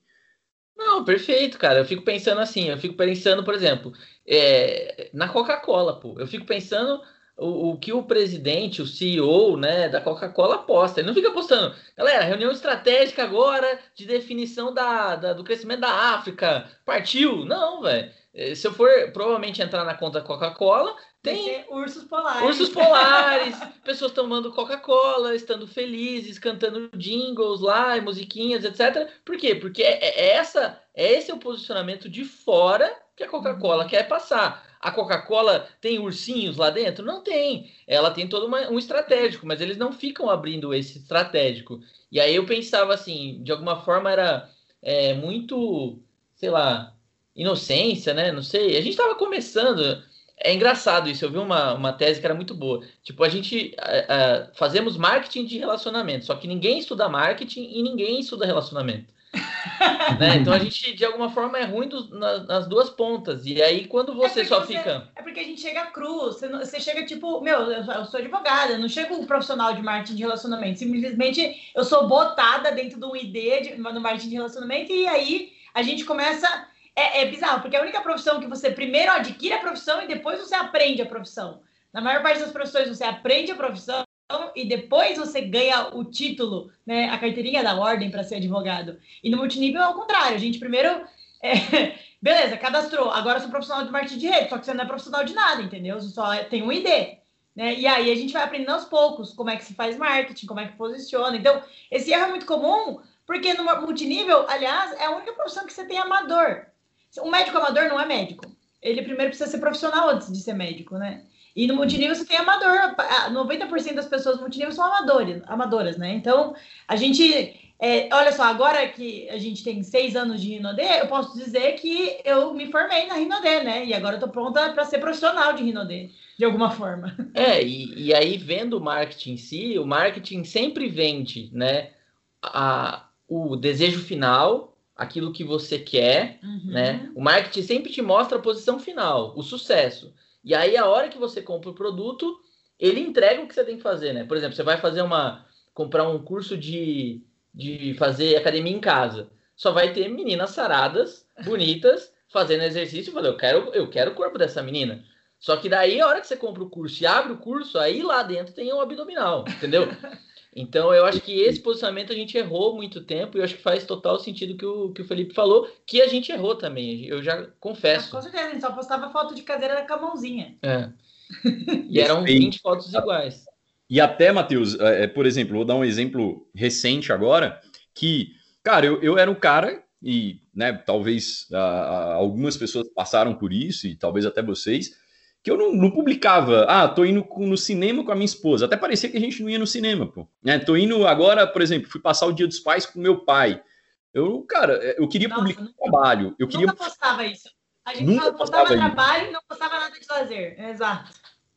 Não, perfeito, cara. Eu fico pensando assim, eu fico pensando, por exemplo, é, na Coca-Cola, pô. Eu fico pensando o, o, que o presidente, o CEO, né, da Coca-Cola aposta. Ele não fica apostando, galera, reunião estratégica agora de definição da, da do crescimento da África. Partiu? Não, velho. Eh, se eu for provavelmente entrar na conta Coca-Cola, tem ursos polares. Ursos polares, <laughs> pessoas tomando Coca-Cola, estando felizes, cantando jingles lá, musiquinhas, etc. Por quê? Porque é, é essa, é esse é o posicionamento de fora que a Coca-Cola uhum. quer passar. A Coca-Cola tem ursinhos lá dentro? Não tem. Ela tem todo uma, um estratégico, mas eles não ficam abrindo esse estratégico. E aí eu pensava assim, de alguma forma era é, muito, sei lá, inocência, né? Não sei. A gente estava começando. É engraçado isso. Eu vi uma, uma tese que era muito boa. Tipo, a gente uh, uh, fazemos marketing de relacionamento, só que ninguém estuda marketing e ninguém estuda relacionamento. <laughs> né? Então a gente, de alguma forma, é ruim dos, nas, nas, duas pontas. E aí, quando você é só você, fica. É porque a gente chega cru. Você, não, você chega tipo, meu, eu, eu sou advogada, eu não chego um profissional de marketing de relacionamento. Simplesmente eu sou botada dentro de um ID de, no marketing de relacionamento, e aí a gente começa é, é bizarro, porque é a única profissão que você primeiro adquire a profissão e depois você aprende a profissão. Na maior parte das profissões, você aprende a profissão e depois você ganha o título, né, a carteirinha da ordem para ser advogado. E no multinível é o contrário. A gente primeiro. É, <laughs> beleza, cadastrou. Agora eu sou profissional de marketing de rede, só que você não é profissional de nada, entendeu? Você só tem um ID. Né? E aí a gente vai aprendendo aos poucos como é que se faz marketing, como é que posiciona. Então, esse erro é muito comum, porque no multinível, aliás, é a única profissão que você tem amador. Um médico amador não é médico. Ele primeiro precisa ser profissional antes de ser médico, né? E no multinível você tem amador. 90% das pessoas no multinível são amadores, amadoras, né? Então, a gente. É, olha só, agora que a gente tem seis anos de Rinodê, eu posso dizer que eu me formei na Rinodê, né? E agora eu tô pronta para ser profissional de Rinodê, de alguma forma. <laughs> É, e, e aí vendo o marketing em si, o marketing sempre vende, né? A, o desejo final aquilo que você quer, uhum. né? O marketing sempre te mostra a posição final, o sucesso. E aí, a hora que você compra o produto, ele entrega o que você tem que fazer, né? Por exemplo, você vai fazer uma. comprar um curso de, de fazer academia em casa. Só vai ter meninas saradas, bonitas, fazendo exercício e eu quero, eu quero o corpo dessa menina. Só que daí, a hora que você compra o curso e abre o curso, aí lá dentro tem um abdominal, entendeu? <laughs> Então, eu acho que esse posicionamento a gente errou muito tempo e eu acho que faz total sentido que o que o Felipe falou, que a gente errou também. Eu já confesso. com certeza, a gente só postava foto de cadeira com a mãozinha. É. E eram 20 fotos iguais. E até, Matheus, é, é, por exemplo, vou dar um exemplo recente agora, que, cara, eu, eu era um cara, e né, talvez uh, algumas pessoas passaram por isso, e talvez até vocês, que eu não, não, publicava, ah, tô indo no cinema com a minha esposa. Até parecia que a gente não ia no cinema, pô. Né? Tô indo agora, por exemplo, fui passar o dia dos pais com meu pai. Eu, cara, eu queria Nossa, publicar nunca, trabalho. Eu queria... Nunca postava isso. A gente nunca postava trabalho e não postava nada de lazer. Exato.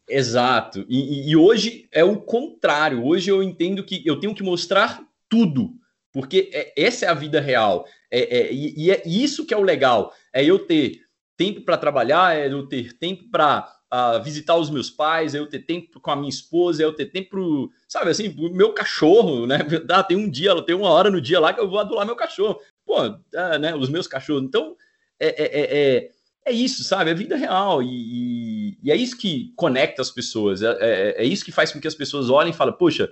Exato. E, e, hoje é o contrário. Hoje eu entendo que eu tenho que mostrar tudo. Porque é, essa é a vida real. É, é, e, e é isso que é o legal. É eu ter tempo para trabalhar, é eu ter tempo para a visitar os meus pais, é eu ter tempo com a minha esposa, é eu ter tempo, pro, sabe assim, o meu cachorro, né? <laughs> Ah, tem um dia, tem uma hora no dia lá que eu vou adular meu cachorro. Pô, é, né? Os meus cachorros. Então, é, é, é, é isso, sabe? É vida real. E, e, e, é isso que conecta as pessoas. É, é, é, isso que faz com que as pessoas olhem e falem, poxa,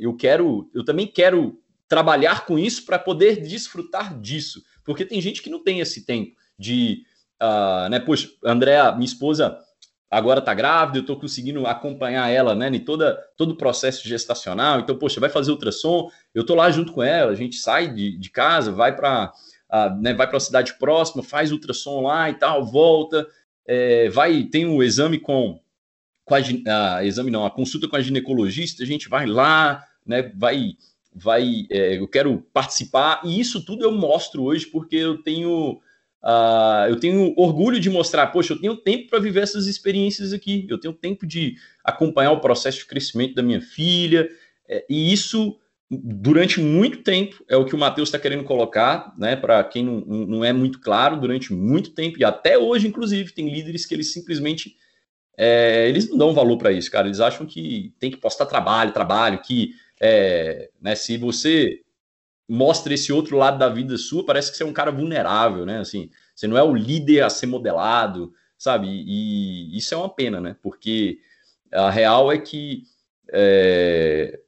eu quero, eu também quero trabalhar com isso para poder desfrutar disso. Porque tem gente que não tem esse tempo de uh, né, poxa, Andréa, minha esposa agora está grávida, eu estou conseguindo acompanhar ela, né, em toda, todo o processo gestacional, então, poxa, vai fazer ultrassom, eu estou lá junto com ela, a gente sai de, de casa, vai para uh, né, vai para a cidade próxima, faz ultrassom lá e tal, volta, é, vai tem o exame com, com a, a, exame não, a consulta com a ginecologista, a gente vai lá, né, vai vai é, eu quero participar e isso tudo eu mostro hoje porque eu tenho uh, eu tenho orgulho de mostrar, poxa, eu tenho tempo para viver essas experiências aqui, eu tenho tempo de acompanhar o processo de crescimento da minha filha, é, e isso durante muito tempo, é o que o Matheus está querendo colocar, né? Para quem não, não é muito claro, durante muito tempo, e até hoje, inclusive, tem líderes que eles simplesmente é, eles não dão valor para isso, cara. Eles acham que tem que postar trabalho, trabalho, que é, né, se você mostra esse outro lado da vida sua, parece que você é um cara vulnerável, né? Assim, você não é o líder a ser modelado, sabe? E, e isso é uma pena, né? Porque a real é que é,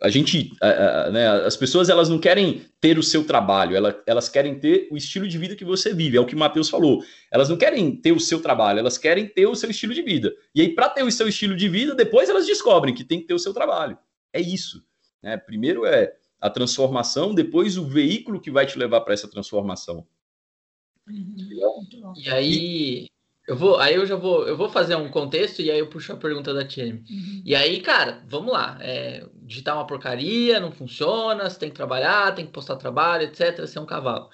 a gente, a, a, né, as pessoas elas não querem ter o seu trabalho, elas, elas querem ter o estilo de vida que você vive, é o que o Matheus falou. Elas não querem ter o seu trabalho, elas querem ter o seu estilo de vida. E aí, para ter o seu estilo de vida, depois elas descobrem que tem que ter o seu trabalho. É isso. Né? Primeiro é a transformação, depois o veículo que vai te levar para essa transformação. Uhum. E aí, eu vou, aí eu já vou, eu vou fazer um contexto e aí eu puxo a pergunta da Tiene. Uhum. E aí, cara, vamos lá. É, digitar uma porcaria, não funciona, você tem que trabalhar, tem que postar trabalho, etc. Você é um cavalo.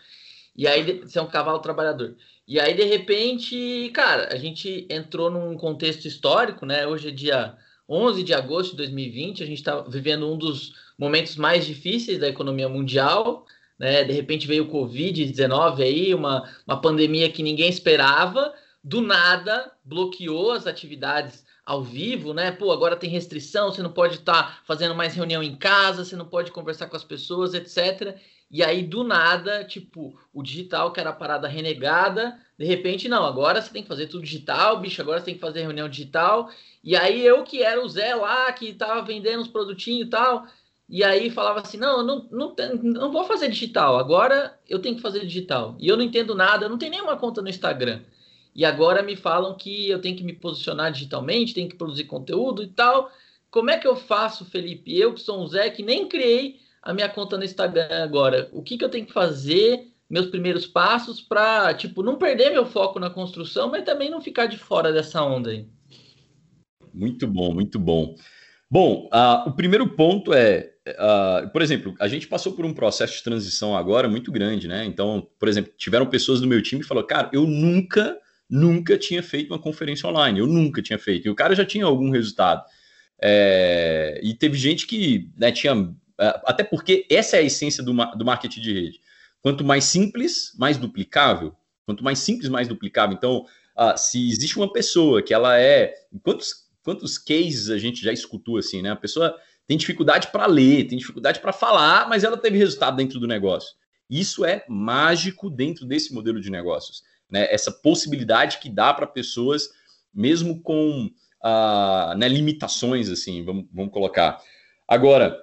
E aí, você é um cavalo trabalhador. E aí, de repente, cara, a gente entrou num contexto histórico, né? Hoje é dia 11 de agosto de 2020, a gente está vivendo um dos momentos mais difíceis da economia mundial, né? De repente veio o Covid-19 aí, uma, uma pandemia que ninguém esperava, do nada bloqueou as atividades ao vivo, né? Pô, agora tem restrição, você não pode estar tá fazendo mais reunião em casa, você não pode conversar com as pessoas, etc. E aí, do nada, tipo, o digital, que era a parada renegada, de repente, não, agora você tem que fazer tudo digital, bicho, agora você tem que fazer reunião digital. E aí, eu que era o Zé lá, que tava vendendo os produtinhos e tal, e aí falava assim, não, eu não, não, não vou fazer digital, agora eu tenho que fazer digital. E eu não entendo nada, eu não tenho nenhuma conta no Instagram e agora me falam que eu tenho que me posicionar digitalmente, tenho que produzir conteúdo e tal. Como é que eu faço, Felipe? Eu que sou um Zé que nem criei a minha conta no Instagram agora. O que, que eu tenho que fazer, meus primeiros passos para, tipo, não perder meu foco na construção, mas também não ficar de fora dessa onda aí? Muito bom, muito bom. Bom, uh, o primeiro ponto é, uh, por exemplo, a gente passou por um processo de transição agora muito grande, né? Então, por exemplo, tiveram pessoas do meu time que falaram, cara, eu nunca nunca tinha feito uma conferência online, eu nunca tinha feito, e o cara já tinha algum resultado. É, e teve gente que né, tinha. É, até porque essa é a essência do, do marketing de rede. Quanto mais simples, mais duplicável. Quanto mais simples, mais duplicável. Então, uh, se existe uma pessoa que ela é. Quantos, quantos cases a gente já escutou assim, né? A pessoa tem dificuldade para ler, tem dificuldade para falar, mas ela teve resultado dentro do negócio. Isso é mágico dentro desse modelo de negócios né, essa possibilidade que dá para pessoas, mesmo com uh, né, limitações, assim, vamos, vamos colocar. Agora,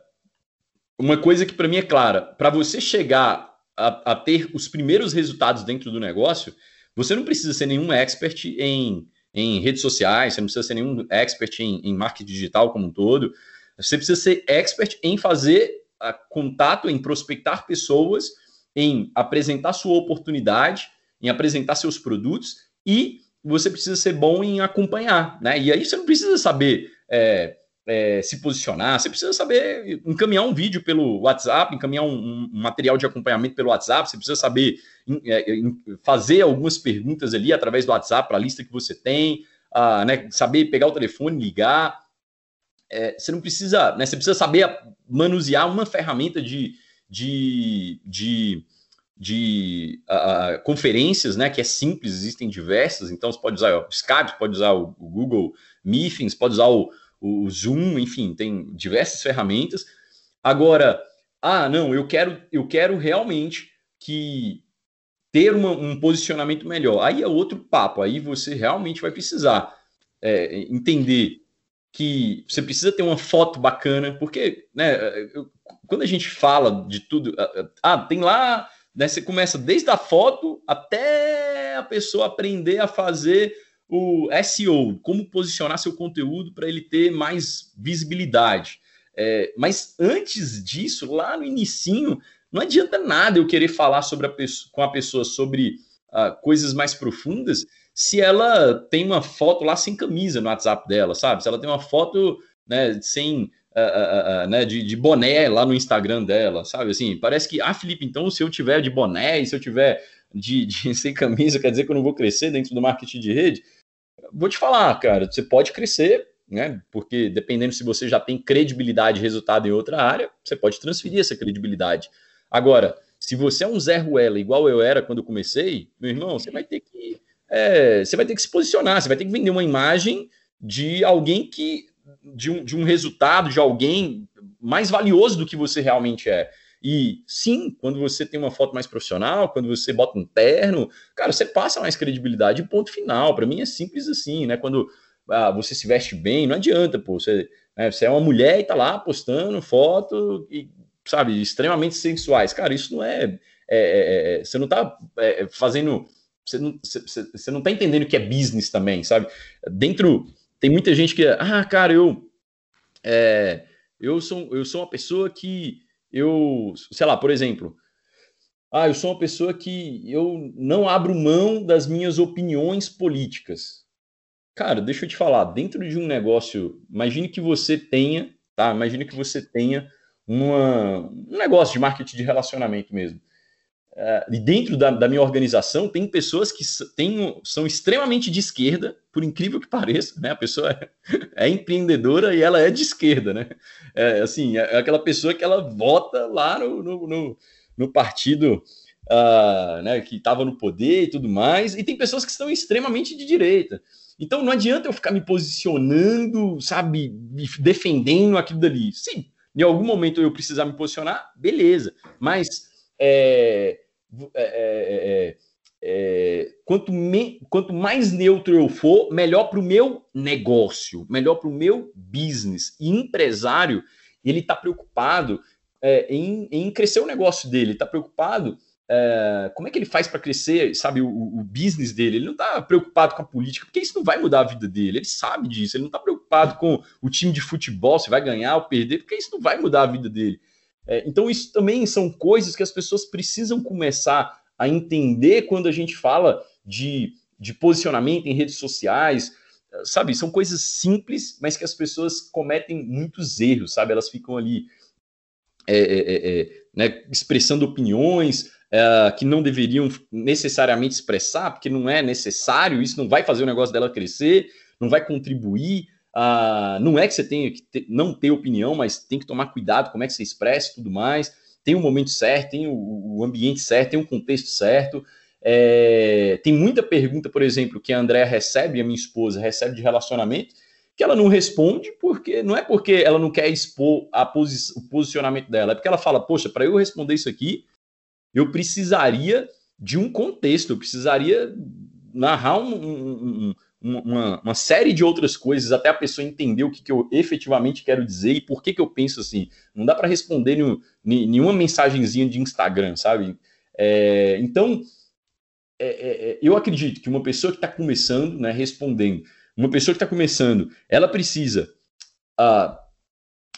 uma coisa que para mim é clara: para você chegar a, a, ter os primeiros resultados dentro do negócio, você não precisa ser nenhum expert em, em redes sociais, você não precisa ser nenhum expert em, em marketing digital como um todo. Você precisa ser expert em fazer a, contato, em prospectar pessoas, em apresentar sua oportunidade em apresentar seus produtos e você precisa ser bom em acompanhar, né? E aí você não precisa saber é, é, se posicionar, você precisa saber encaminhar um vídeo pelo WhatsApp, encaminhar um, um material de acompanhamento pelo WhatsApp, você precisa saber é, fazer algumas perguntas ali através do WhatsApp para a lista que você tem, uh, né? Saber pegar o telefone, ligar. É, você não precisa, né? Você precisa saber manusear uma ferramenta de, de, de de uh, conferências, né, que é simples, existem diversas, então você pode usar o Skype, pode usar o, o Google Meetings, pode usar o, o, Zoom, enfim, tem diversas ferramentas. Agora, ah, não, eu quero, eu quero realmente que ter uma, um posicionamento melhor. Aí é outro papo, aí você realmente vai precisar é, entender que você precisa ter uma foto bacana, porque, né, eu, quando a gente fala de tudo, ah, ah tem lá né? Você começa desde a foto até a pessoa aprender a fazer o SEO, como posicionar seu conteúdo para ele ter mais visibilidade. É, mas antes disso, lá no inicinho, não adianta nada eu querer falar sobre a pessoa, com a pessoa sobre uh, coisas mais profundas se ela tem uma foto lá sem camisa no WhatsApp dela, sabe? Se ela tem uma foto né, sem uh, uh, né, de, de, boné lá no Instagram dela, sabe? Assim, parece que, ah, Felipe, então se eu tiver de boné e se eu tiver de, de <laughs> sem camisa, quer dizer que eu não vou crescer dentro do marketing de rede? Vou te falar, cara, você pode crescer, né? Porque dependendo se você já tem credibilidade e resultado em outra área, você pode transferir essa credibilidade. Agora, se você é um Zé Ruela igual eu era quando eu comecei, meu irmão, você vai ter que é, você vai ter que se posicionar, você vai ter que vender uma imagem de alguém que de um, de um resultado, de alguém mais valioso do que você realmente é. E sim, quando você tem uma foto mais profissional, quando você bota um terno, cara, você passa mais credibilidade. Ponto final. Para mim é simples assim, né? Quando ah, você se veste bem, não adianta, pô. Você, né, você é uma mulher e tá lá postando foto e, sabe, extremamente sensuais. Cara, isso não é. é, é, é você não tá é, fazendo. Você não, você, você não tá entendendo que é business também, sabe? Dentro tem muita gente que, ah, cara, eu, é, eu, sou, eu sou uma pessoa que eu, sei lá, por exemplo, ah, eu sou uma pessoa que eu não abro mão das minhas opiniões políticas. Cara, deixa eu te falar, dentro de um negócio, imagine que você tenha, tá? Imagine que você tenha uma, um negócio de marketing de relacionamento mesmo. Uh, e dentro da, da, minha organização tem pessoas que tem, são extremamente de esquerda, por incrível que pareça, né? A pessoa é, <laughs> é empreendedora e ela é de esquerda, né? É, assim, é aquela pessoa que ela vota lá no, no, no, no partido uh, né, que estava no poder e tudo mais, e tem pessoas que estão extremamente de direita. Então não adianta eu ficar me posicionando, sabe, defendendo aquilo dali. Sim, em algum momento eu precisar me posicionar, beleza, mas é, é, é, é, quanto, me, quanto mais neutro eu for, melhor para o meu negócio, melhor para o meu business. E empresário, ele está preocupado é, em, em, crescer o negócio dele, está preocupado é, como é que ele faz para crescer, sabe, o, o, business dele. Ele não está preocupado com a política, porque isso não vai mudar a vida dele. Ele sabe disso. Ele não está preocupado com o time de futebol, se vai ganhar ou perder, porque isso não vai mudar a vida dele. É, então, isso também são coisas que as pessoas precisam começar a entender quando a gente fala de, de posicionamento em redes sociais. Sabe, são coisas simples, mas que as pessoas cometem muitos erros, sabe? Elas ficam ali é, é, é, é né, expressando opiniões é, que não deveriam necessariamente expressar, porque não é necessário, isso não vai fazer o negócio dela crescer, não vai contribuir. Ah, não é que você tenha que ter, não ter opinião, mas tem que tomar cuidado como é que você expressa e tudo mais. Tem o momento certo, tem o, o, ambiente certo, tem o contexto certo. É, tem muita pergunta, por exemplo, que a Andrea recebe, a minha esposa, recebe de relacionamento, que ela não responde porque não é porque ela não quer expor a posi o posicionamento dela, é porque ela fala, poxa, para eu responder isso aqui, eu precisaria de um contexto, eu precisaria narrar um, um, um uma, uma, série de outras coisas até a pessoa entender o que, que eu efetivamente quero dizer e por que, que eu penso assim. Não dá para responder nenhum, nenhuma mensagenzinha de Instagram, sabe? É, então, é, é, é eu acredito que uma pessoa que está começando, né, respondendo, uma pessoa que está começando, ela precisa uh,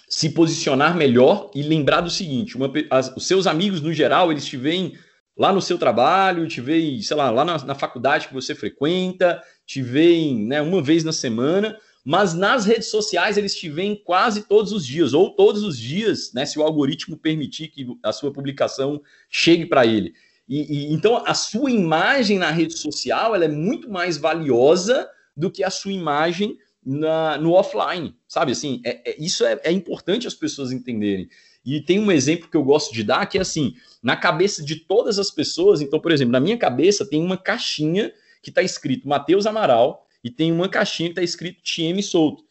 se posicionar melhor e lembrar do seguinte: uma, as, os seus amigos, no geral, eles te veem lá no seu trabalho, te veem, sei lá, lá na, na faculdade que você frequenta, te veem né, uma vez na semana, mas nas redes sociais eles te veem quase todos os dias, ou todos os dias, né, se o algoritmo permitir que a sua publicação chegue para ele. E, e, então a sua imagem na rede social ela é muito mais valiosa do que a sua imagem na, no offline, sabe? Assim, é, é isso é, é importante as pessoas entenderem. E tem um exemplo que eu gosto de dar que é assim: na cabeça de todas as pessoas, então, por exemplo, na minha cabeça tem uma caixinha que está escrito Matheus Amaral e tem uma caixinha que está escrito TM Souto.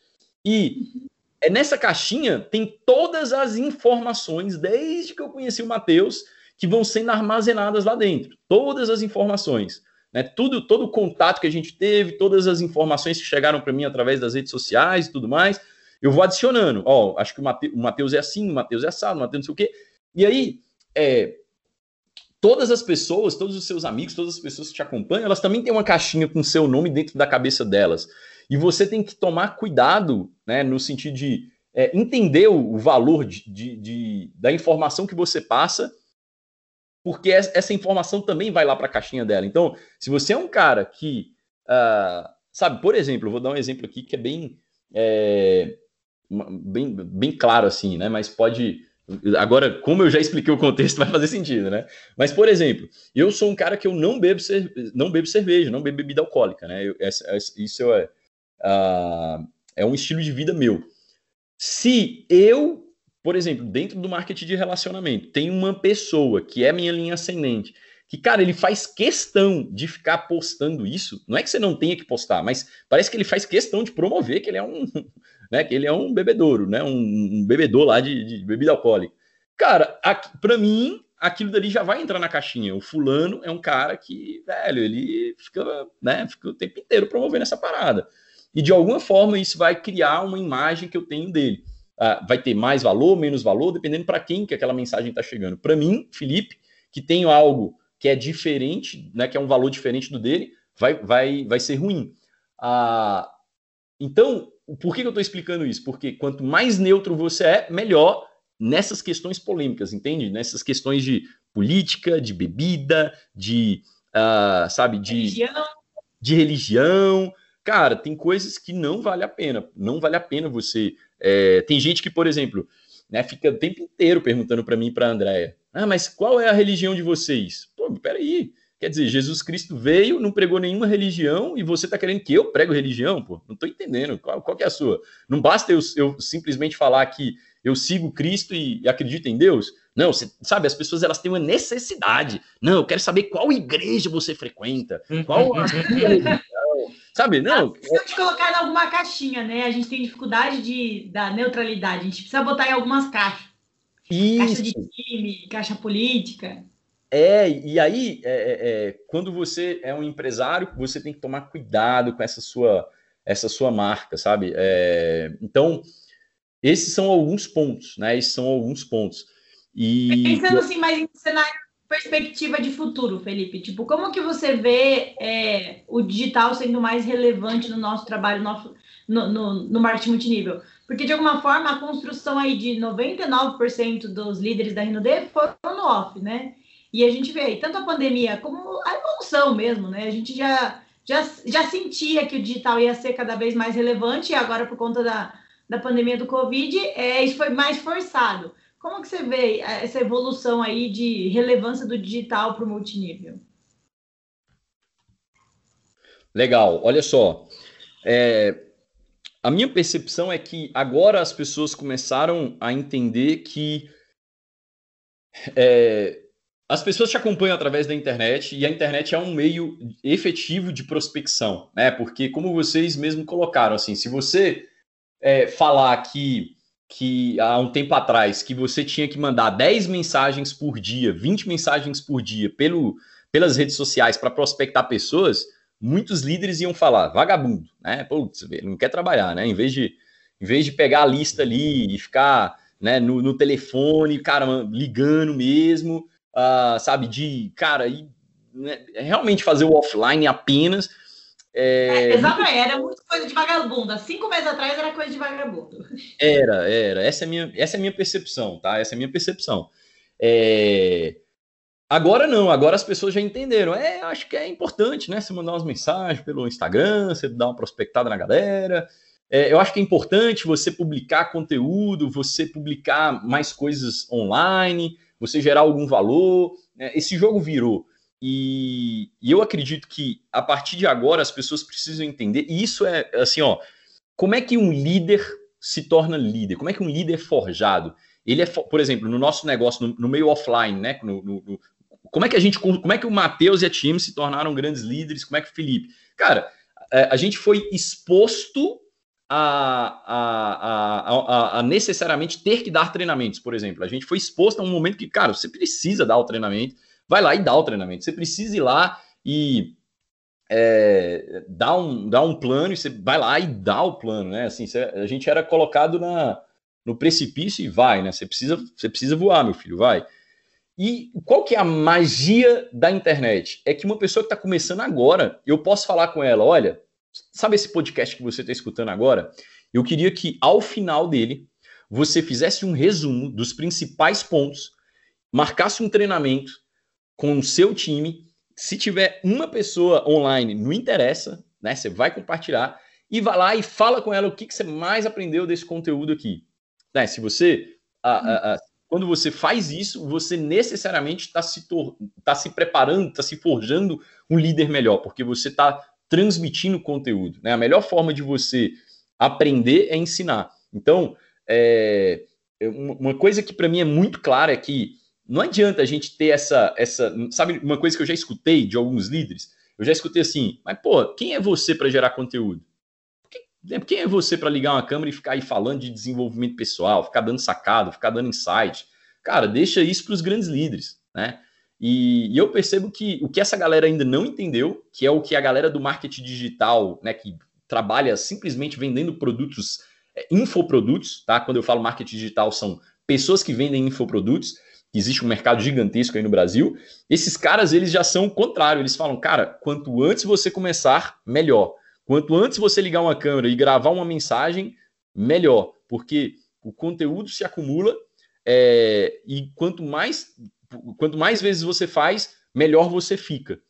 E é nessa caixinha tem todas as informações, desde que eu conheci o Matheus, que vão sendo armazenadas lá dentro. Todas as informações. Né? Tudo, todo o contato que a gente teve, todas as informações que chegaram para mim através das redes sociais e tudo mais, eu vou adicionando. Ó, acho que o Matheus é assim, o Matheus é assado, o Matheus não sei o quê. E aí, é, todas as pessoas, todos os seus amigos, todas as pessoas que te acompanham, elas também têm uma caixinha com seu nome dentro da cabeça delas. E você tem que tomar cuidado, né, no sentido de é, entender o, valor de, de, de, da informação que você passa porque essa informação também vai lá para a caixinha dela. Então, se você é um cara que, uh, sabe, por exemplo, vou dar um exemplo aqui que é bem, é, bem, bem claro assim, né? Mas pode Agora, como eu já expliquei o contexto, <laughs> vai fazer sentido, né? Mas, por exemplo, eu sou um cara que eu não bebo, não bebo cerveja, não bebo bebida alcoólica, né? Eu, essa, isso é, uh, é um estilo de vida meu. Se eu, por exemplo, dentro do marketing de relacionamento, tem uma pessoa que é minha linha ascendente, que, cara, ele faz questão de ficar postando isso, não é que você não tenha que postar, mas parece que ele faz questão de promover que ele é um, né? Que ele é um bebedouro, né? Um, um bebedor lá de, de bebida alcoólica. Cara, para mim, aquilo dali já vai entrar na caixinha. O fulano é um cara que, velho, ele fica, né, fica o tempo inteiro promovendo essa parada. E de alguma forma isso vai criar uma imagem que eu tenho dele. Ah, vai ter mais valor, menos valor, dependendo para quem que aquela mensagem está chegando. Para mim, Felipe, que tenho algo que é diferente, né, que é um valor diferente do dele, vai, vai, vai ser ruim. Ah, então, por que eu estou explicando isso? Porque quanto mais neutro você é, melhor nessas questões polêmicas, entende? Nessas questões de política, de bebida, de, uh, sabe, de religião. de religião. Cara, tem coisas que não vale a pena. Não vale a pena você. É... tem gente que, por exemplo, né, fica o tempo inteiro perguntando para mim e para a Andréia: Ah, mas qual é a religião de vocês? Pô, peraí. Quer dizer, Jesus Cristo veio, não pregou nenhuma religião e você está querendo que eu prego religião? Pô, não estou entendendo. Qual, qual é a sua? Não basta eu, eu, simplesmente falar que eu sigo Cristo e, e acredito em Deus? Não, você, sabe, as pessoas elas têm uma necessidade. Não, eu quero saber qual igreja você frequenta, qual a. <laughs> Sabe, não. Precisa te colocar em alguma caixinha, né? A gente tem dificuldade de, da neutralidade. A gente precisa botar em algumas caixas. Isso. Caixa de time, caixa política. É, e aí, é, é, é, quando você é um empresário, você tem que tomar cuidado com essa sua, essa sua marca, sabe? É, então, esses são alguns pontos, né? Esses são alguns pontos. E... Pensando assim, mais em cenário, perspectiva de futuro, Felipe, tipo, como que você vê é, o digital sendo mais relevante no nosso trabalho, no, no, no marketing multinível? Porque, de alguma forma, a construção aí de 99% dos líderes da RND foram no off, né? E a gente vê aí tanto a pandemia como a evolução mesmo, né? A gente já, já, já sentia que o digital ia ser cada vez mais relevante e agora, por conta da, da pandemia do Covid, é, isso foi mais forçado. Como que você vê essa evolução aí de relevância do digital para o multinível? Legal, olha só. É, a minha percepção é que agora as pessoas começaram a entender que é, as pessoas te acompanham através da internet e a internet é um meio efetivo de prospecção, né? Porque, como vocês mesmo colocaram, assim, se você é, falar que, que há um tempo atrás que você tinha que mandar 10 mensagens por dia, 20 mensagens por dia pelo, pelas redes sociais para prospectar pessoas, muitos líderes iam falar, vagabundo, né? Putz, não quer trabalhar, né? Em vez de, em vez de pegar a lista ali e ficar né, no, no telefone, cara, ligando mesmo uh, sabe, de, cara, e, né, realmente fazer o offline apenas. É... É, exato, era muito coisa de vagabundo. Há cinco meses atrás era coisa de vagabundo. Era, era. Essa é a minha, essa é minha percepção, tá? Essa é a minha percepção. É... Agora não, agora as pessoas já entenderam. É, acho que é importante, né? Você mandar umas mensagens pelo Instagram, você dar uma prospectada na galera. É, eu acho que é importante você publicar conteúdo, você publicar mais coisas online, você gerar algum valor. Né? Esse jogo virou. E, e, eu acredito que a partir de agora as pessoas precisam entender. E isso é assim, ó. Como é que um líder se torna líder? Como é que um líder é forjado? Ele é, por exemplo, no nosso negócio, no, no meio offline, né? No, no, no, como é que a gente, como é que o Matheus e a time se tornaram grandes líderes? Como é que o Felipe? Cara, a gente foi exposto a, a, a, a, necessariamente ter que dar treinamentos, por exemplo. A gente foi exposto a um momento que, cara, você precisa dar o treinamento, vai lá e dá o treinamento. Você precisa ir lá e é, dar, um, dar um plano e você vai lá e dá o plano, né? Assim, você, a gente era colocado na, no precipício e vai, né? Você precisa, você precisa voar, meu filho, vai. E qual que é a magia da internet? É que uma pessoa que está começando agora, eu posso falar com ela, olha, Sabe esse podcast que você está escutando agora? Eu queria que ao final dele você fizesse um resumo dos principais pontos, marcasse um treinamento, com o seu time. Se tiver uma pessoa online, não interessa, né? Você vai compartilhar e vai lá e fala com ela o que, que você mais aprendeu desse conteúdo aqui. Né? Se você. A, a, a, quando você faz isso, você necessariamente está se, tá se preparando, está se forjando um líder melhor, porque você está transmitindo conteúdo. Né? A melhor forma de você aprender é ensinar. Então, é, uma coisa que para mim é muito clara é que não adianta a gente ter essa, essa. Sabe, uma coisa que eu já escutei de alguns líderes? Eu já escutei assim, mas pô, quem é você para gerar conteúdo? Né, quem é você para ligar uma câmera e ficar aí falando de desenvolvimento pessoal, ficar dando sacado, ficar dando insight? Cara, deixa isso para os grandes líderes, né? E, e, eu percebo que o que essa galera ainda não entendeu, que é o que a galera do marketing digital, né, que trabalha simplesmente vendendo produtos, é, infoprodutos, tá? Quando eu falo marketing digital, são pessoas que vendem infoprodutos, que existe um mercado gigantesco aí no Brasil. Esses caras, eles já são o contrário, eles falam, cara, quanto antes você começar, melhor. Quanto antes você ligar uma câmera e gravar uma mensagem, melhor, porque o conteúdo se acumula é, e quanto mais, quanto mais vezes você faz, melhor você fica.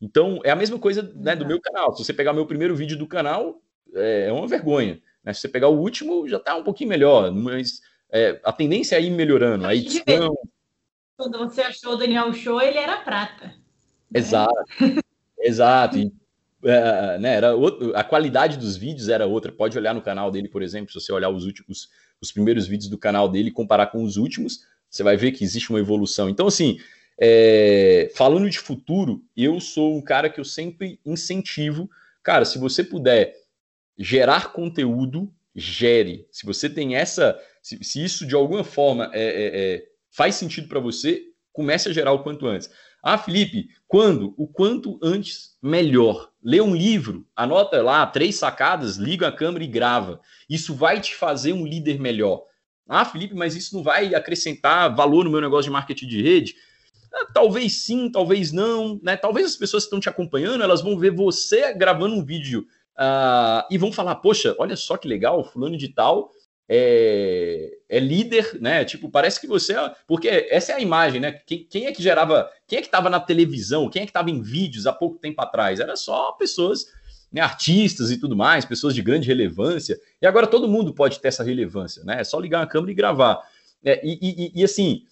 Então, é a mesma coisa né, do meu canal. Se você pegar meu primeiro vídeo do canal, é, é uma vergonha. Né? Se você pegar o último, já está um pouquinho melhor, mas é, a tendência é ir melhorando. A edição... Quando você achou o Daniel Show, ele era prata. Né? Exato. <laughs> Exato. E é, né, era outro, a qualidade dos vídeos era outra. Pode olhar no canal dele, por exemplo, se você olhar os últimos, os primeiros vídeos do canal dele e comparar com os últimos, você vai ver que existe uma evolução. Então, assim, é, falando de futuro, eu sou um cara que eu sempre incentivo. Cara, se você puder gerar conteúdo, gere. Se você tem essa, se, se isso de alguma forma é, é, é faz sentido para você, comece a gerar o quanto antes. Ah, Felipe, quando? O quanto antes, melhor. Lê um livro, anota lá três sacadas, liga a câmera e grava. Isso vai te fazer um líder melhor. Ah, Felipe, mas isso não vai acrescentar valor no meu negócio de marketing de rede? Ah, talvez sim, talvez não. Né? Talvez as pessoas que estão te acompanhando, elas vão ver você gravando um vídeo uh, e vão falar, poxa, olha só que legal, fulano de tal é, é, líder, né? Tipo, parece que você é. Porque essa é a imagem, né? Quem, quem é que gerava. Quem é que estava na televisão? Quem é que estava em vídeos há pouco tempo atrás? Era só pessoas, né, artistas e tudo mais, pessoas de grande relevância. E agora todo mundo pode ter essa relevância, né? É só ligar a câmera e gravar. É, e, e, e, assim.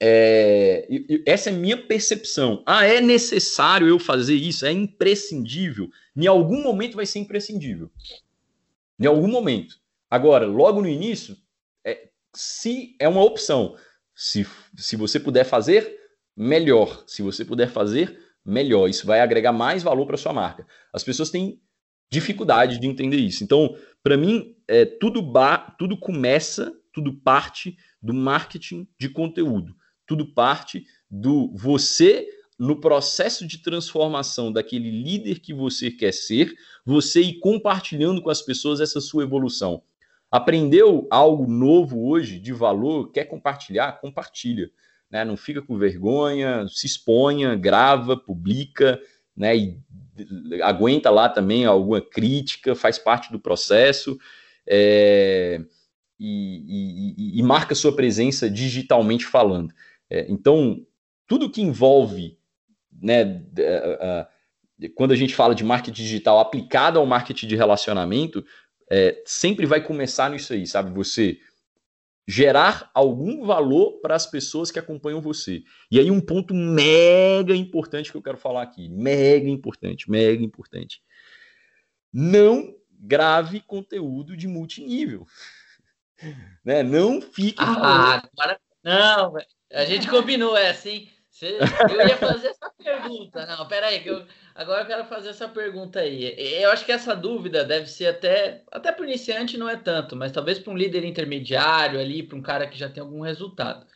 É, essa é a minha percepção. Ah, é necessário eu fazer isso? É imprescindível? Em algum momento vai ser imprescindível. Em algum momento. Agora, logo no início, é, se é uma opção, se, se você puder fazer, melhor. Se você puder fazer, melhor. Isso vai agregar mais valor para sua marca. As pessoas têm dificuldade de entender isso. Então, para mim, é, tudo, tudo começa, tudo parte do marketing de conteúdo. Tudo parte do você no processo de transformação daquele líder que você quer ser, você ir compartilhando com as pessoas essa sua evolução. Aprendeu algo novo hoje de valor, quer compartilhar? Compartilha. Né? Não fica com vergonha, se exponha, grava, publica, né? E aguenta lá também alguma crítica, faz parte do processo. É, e, e, e, marca sua presença digitalmente falando. É, então, tudo que envolve, né, quando a gente fala de marketing digital aplicado ao marketing de relacionamento, é, sempre vai começar nisso aí, sabe? Você gerar algum valor para as pessoas que acompanham você. E aí um ponto mega importante que eu quero falar aqui, mega importante, mega importante. Não grave conteúdo de multinível. <laughs> né? Não fique ah, agora não, a gente combinou é assim. Eu ia fazer essa pergunta. Não, peraí, que eu, agora eu quero fazer essa pergunta aí. Eu acho que essa dúvida deve ser até, até para o iniciante não é tanto, mas talvez para um líder intermediário ali, para um cara que já tem algum resultado.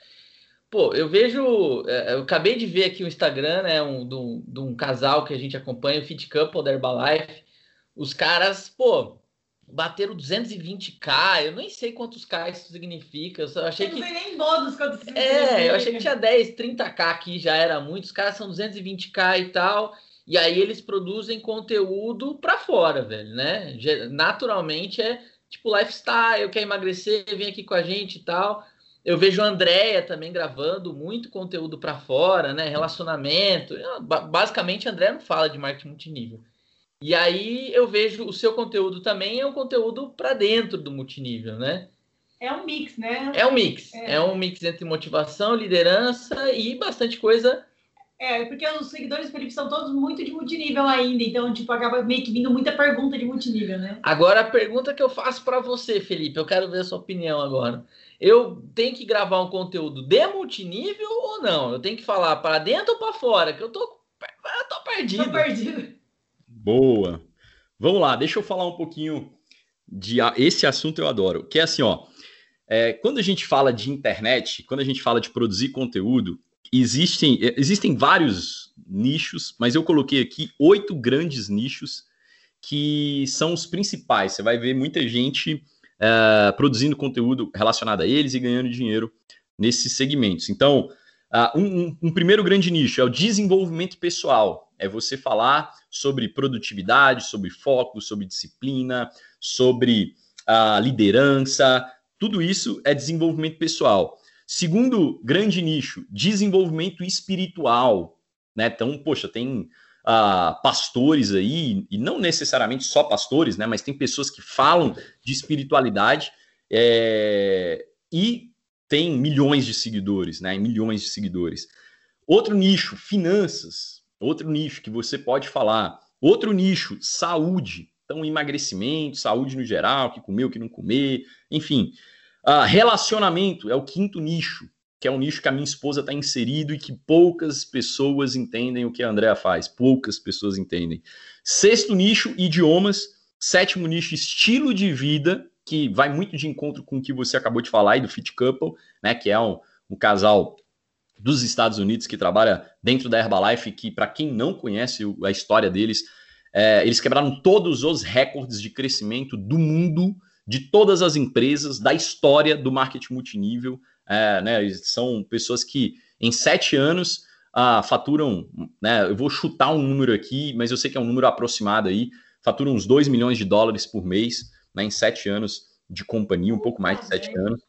Pô, eu vejo, é, eu acabei de ver aqui o Instagram, né, um, de, um, de um casal que a gente acompanha, o Fit Couple da Herbalife. Os caras, pô, bateram 220k, eu nem sei quantos K isso significa. Eu achei eu não que. sei nem bônus quanto significa. É, eu achei que tinha 10, 30k aqui já era muito. Os caras são 220k e tal. E aí eles produzem conteúdo para fora, velho, né? Naturalmente é tipo lifestyle, quer emagrecer, vem aqui com a gente e tal. Eu vejo a Andrea também gravando muito conteúdo para fora, né? Relacionamento. Basicamente, a Andrea não fala de marketing multinível. E aí eu vejo o seu conteúdo também é um conteúdo para dentro do multinível, né? É um mix, né? É um mix. É. é um mix entre motivação, liderança e bastante coisa é, porque os seguidores do Felipe são todos muito de multinível ainda, então, tipo, acaba meio que vindo muita pergunta de multinível, né? Agora, a pergunta que eu faço para você, Felipe, eu quero ver a sua opinião agora. Eu tenho que gravar um conteúdo de multinível ou não? Eu tenho que falar para dentro ou para fora? Que eu tô, eu tô perdido. Tô perdido. Boa. Vamos lá, deixa eu falar um pouquinho de esse assunto eu adoro, que é assim, ó. É, quando a gente fala de internet, quando a gente fala de produzir conteúdo, existem, existem vários nichos, mas eu coloquei aqui oito grandes nichos que são os principais. Você vai ver muita gente uh, produzindo conteúdo relacionado a eles e ganhando dinheiro nesses segmentos. Então, uh, um, um, primeiro grande nicho é o desenvolvimento pessoal. É você falar sobre produtividade, sobre foco, sobre disciplina, sobre uh, liderança. Tudo isso é desenvolvimento pessoal. Segundo grande nicho, desenvolvimento espiritual. Né? Então, poxa, tem uh, pastores aí, e não necessariamente só pastores, né? mas tem pessoas que falam de espiritualidade é, e tem milhões de seguidores, né? milhões de seguidores. Outro nicho, finanças. Outro nicho que você pode falar. Outro nicho, saúde. Então, emagrecimento, saúde no geral, que comer, o que não comer, enfim. Uh, relacionamento é o quinto nicho, que é um nicho que a minha esposa está inserido e que poucas pessoas entendem o que a Andrea faz. Poucas pessoas entendem. Sexto nicho, idiomas. Sétimo nicho, estilo de vida, que vai muito de encontro com o que você acabou de falar aí do Fit Couple, né? Que é um, um casal dos Estados Unidos que trabalha dentro da Herbalife, que para quem não conhece a história deles, é, eles quebraram todos os recordes de crescimento do mundo de todas as empresas da história do marketing multinível. É, né, são pessoas que em sete anos ah, faturam, né, eu vou chutar um número aqui, mas eu sei que é um número aproximado aí, faturam uns 2 milhões de dólares por mês né, em sete anos de companhia, um pouco mais de sete anos.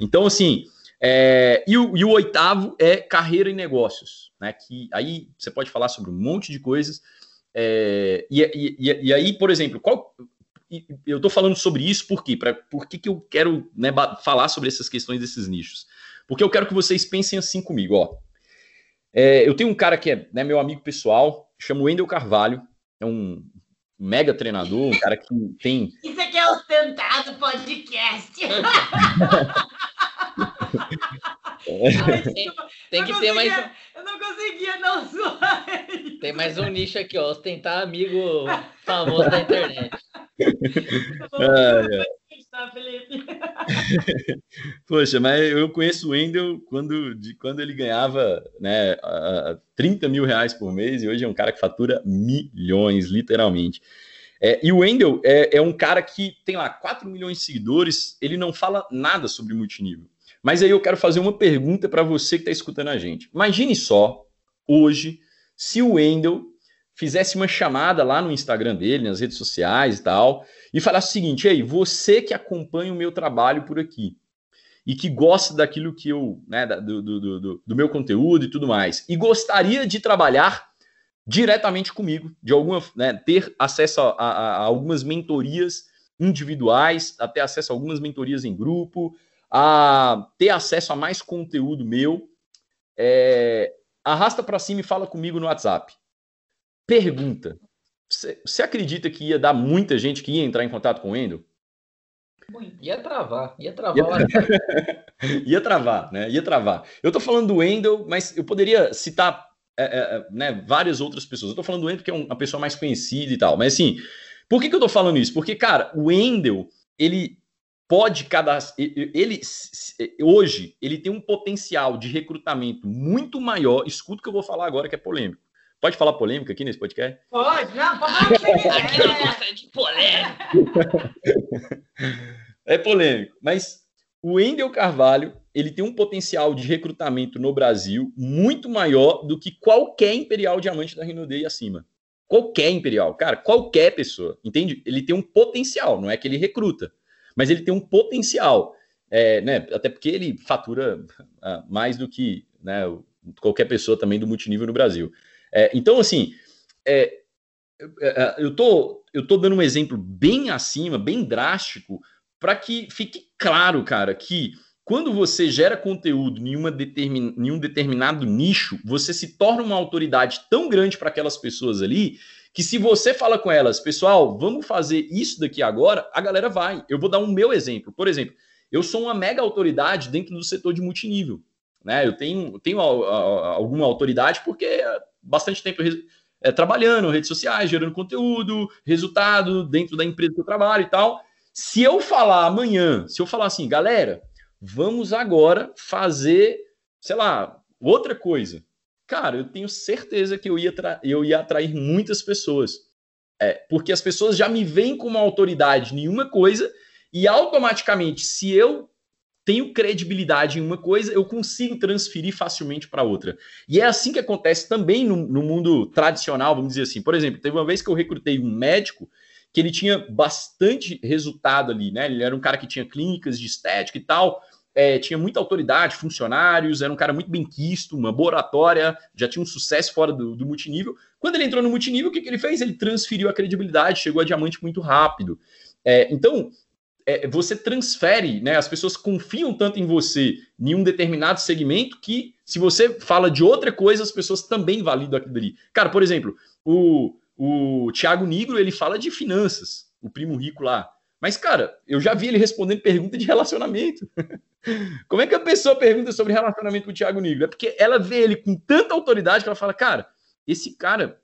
Então, assim, é, e, o, e, o, oitavo é carreira e negócios, né? Que aí você pode falar sobre um monte de coisas. É, e, e, e, aí, por exemplo, qual, eu estou falando sobre isso por quê? Pra, por que, que eu quero né, falar sobre essas questões desses nichos? Porque eu quero que vocês pensem assim comigo, ó. É, eu tenho um cara que é né, meu amigo pessoal, chamo Wendel Carvalho, é um mega treinador, um cara que tem. <laughs> Isso aqui é o Tentado Podcast. <laughs> Ai, tem, tem que ter mais. Eu não conseguia não zoar. Tem mais um nicho aqui, ó. Ostentar amigo famoso da internet. <laughs> <laughs> Poxa, mas eu conheço o Wendel quando, de, quando ele ganhava né, 30 mil reais por mês e hoje é um cara que fatura milhões, literalmente. É, e o Wendel é, é, um cara que tem lá 4 milhões de seguidores, ele não fala nada sobre multinível. Mas aí eu quero fazer uma pergunta para você que está escutando a gente. Imagine só, hoje, se o Wendel fizesse uma chamada lá no Instagram dele, nas redes sociais e tal, e falasse o seguinte: aí, você que acompanha o meu trabalho por aqui e que gosta daquilo que eu, né, do, do, do, do meu conteúdo e tudo mais, e gostaria de trabalhar diretamente comigo, de alguma, né, ter acesso a, a, a algumas mentorias individuais, a ter acesso a algumas mentorias em grupo, a ter acesso a mais conteúdo meu, é, arrasta para cima e fala comigo no WhatsApp. Pergunta: você acredita que ia dar muita gente que ia entrar em contato com o Endo? Ia travar, ia travar. Ia, <laughs> ia travar, né? Ia travar. Eu tô falando do Wendel, mas eu poderia citar é, é, é né, várias outras pessoas. Eu tô falando do Wendel, que é uma pessoa mais conhecida e tal. Mas assim, por que, que eu tô falando isso? Porque, cara, o Wendel, ele pode cadastrar. Ele hoje ele tem um potencial de recrutamento muito maior. Escuta o que eu vou falar agora, que é polêmico. Pode falar polêmica aqui nesse podcast? Pode, não, pode falar. aqui não gosta de polêmica. é polêmico, mas o Wendel Carvalho ele tem um potencial de recrutamento no Brasil muito maior do que qualquer Imperial Diamante da Rinode e acima. Qualquer Imperial, cara, qualquer pessoa, entende? Ele tem um potencial, não é que ele recruta, mas ele tem um potencial. é, né, até porque ele fatura uh, mais do que né, qualquer pessoa também do multinível no Brasil. É, então, assim, é, é, eu tô, eu tô dando um exemplo bem acima, bem drástico, para que fique claro, cara, que quando você gera conteúdo em, uma determin, em um determinado nicho, você se torna uma autoridade tão grande para aquelas pessoas ali que se você fala com elas, pessoal, vamos fazer isso daqui agora, a galera vai. Eu vou dar um meu exemplo. Por exemplo, eu sou uma mega autoridade dentro do setor de multinível. Né? Eu tenho, tenho alguma autoridade porque bastante tempo é, trabalhando, redes sociais, gerando conteúdo, resultado dentro da empresa que eu trabalho e tal. Se eu falar amanhã, se eu falar assim, galera, vamos agora fazer, sei lá, outra coisa. Cara, eu tenho certeza que eu ia, eu ia atrair muitas pessoas. É, porque as pessoas já me veem como autoridade em uma coisa e automaticamente, se eu tenho credibilidade em uma coisa, eu consigo transferir facilmente para outra. E é assim que acontece também no, no, mundo tradicional, vamos dizer assim. Por exemplo, teve uma vez que eu recrutei um médico que ele tinha bastante resultado ali, né? Ele era um cara que tinha clínicas de estética e tal, é, tinha muita autoridade, funcionários, era um cara muito bem quisto, uma boa oratória, já tinha um sucesso fora do, do multinível. Quando ele entrou no multinível, o que, que ele fez? Ele transferiu a credibilidade, chegou a diamante muito rápido. É, então, é, você transfere, né? As pessoas confiam tanto em você em um determinado segmento que se você fala de outra coisa, as pessoas também validam aquilo ali. Cara, por exemplo, o, o Thiago Nigro, ele fala de finanças, o primo rico lá. Mas, cara, eu já vi ele respondendo pergunta de relacionamento. <laughs> Como é que a pessoa pergunta sobre relacionamento com o Thiago Nigro? É porque ela vê ele com tanta autoridade que ela fala, cara, esse cara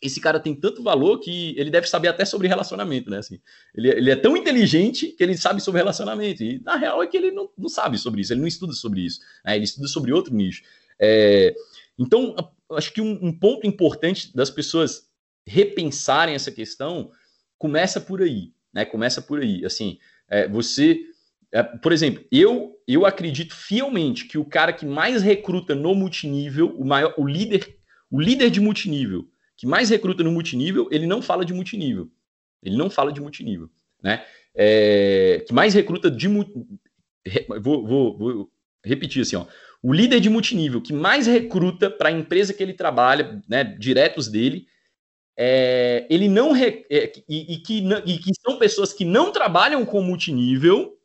esse cara tem tanto valor que ele deve saber até sobre relacionamento, né? Assim, ele, ele é tão inteligente que ele sabe sobre relacionamento. E na real é que ele não, não sabe sobre isso, ele não estuda sobre isso. Né? Ele estuda sobre outro nicho. É, então, acho que um, um, ponto importante das pessoas repensarem essa questão começa por aí, né? Começa por aí. Assim, é, você. É, por exemplo, eu, eu acredito fielmente que o cara que mais recruta no multinível, o maior, o líder, o líder de multinível, que mais recruta no multinível, ele não fala de multinível. Ele não fala de multinível, né? É, que mais recruta de vou, vou, vou, repetir assim, ó. O líder de multinível que mais recruta para a empresa que ele trabalha, né, diretos dele, é, ele não re, é, e, e, que, e que são pessoas que não trabalham com multinível,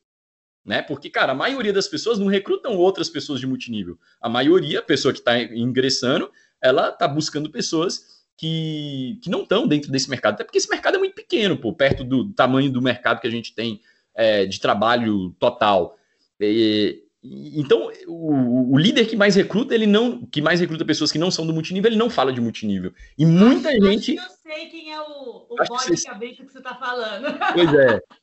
né? Porque, cara, a maioria das pessoas não recrutam outras pessoas de multinível. A maioria, a pessoa que está ingressando, ela está buscando pessoas que, que não estão dentro desse mercado, até porque esse mercado é muito pequeno, pô, perto do tamanho do mercado que a gente tem é, de trabalho total. E, então, o, o, líder que mais recruta, ele não, que mais recruta pessoas que não são do multinível, ele não fala de multinível. E muita acho, gente. Acho que eu sei quem é o, o bode você... cabrito que você está falando. Pois é. <laughs>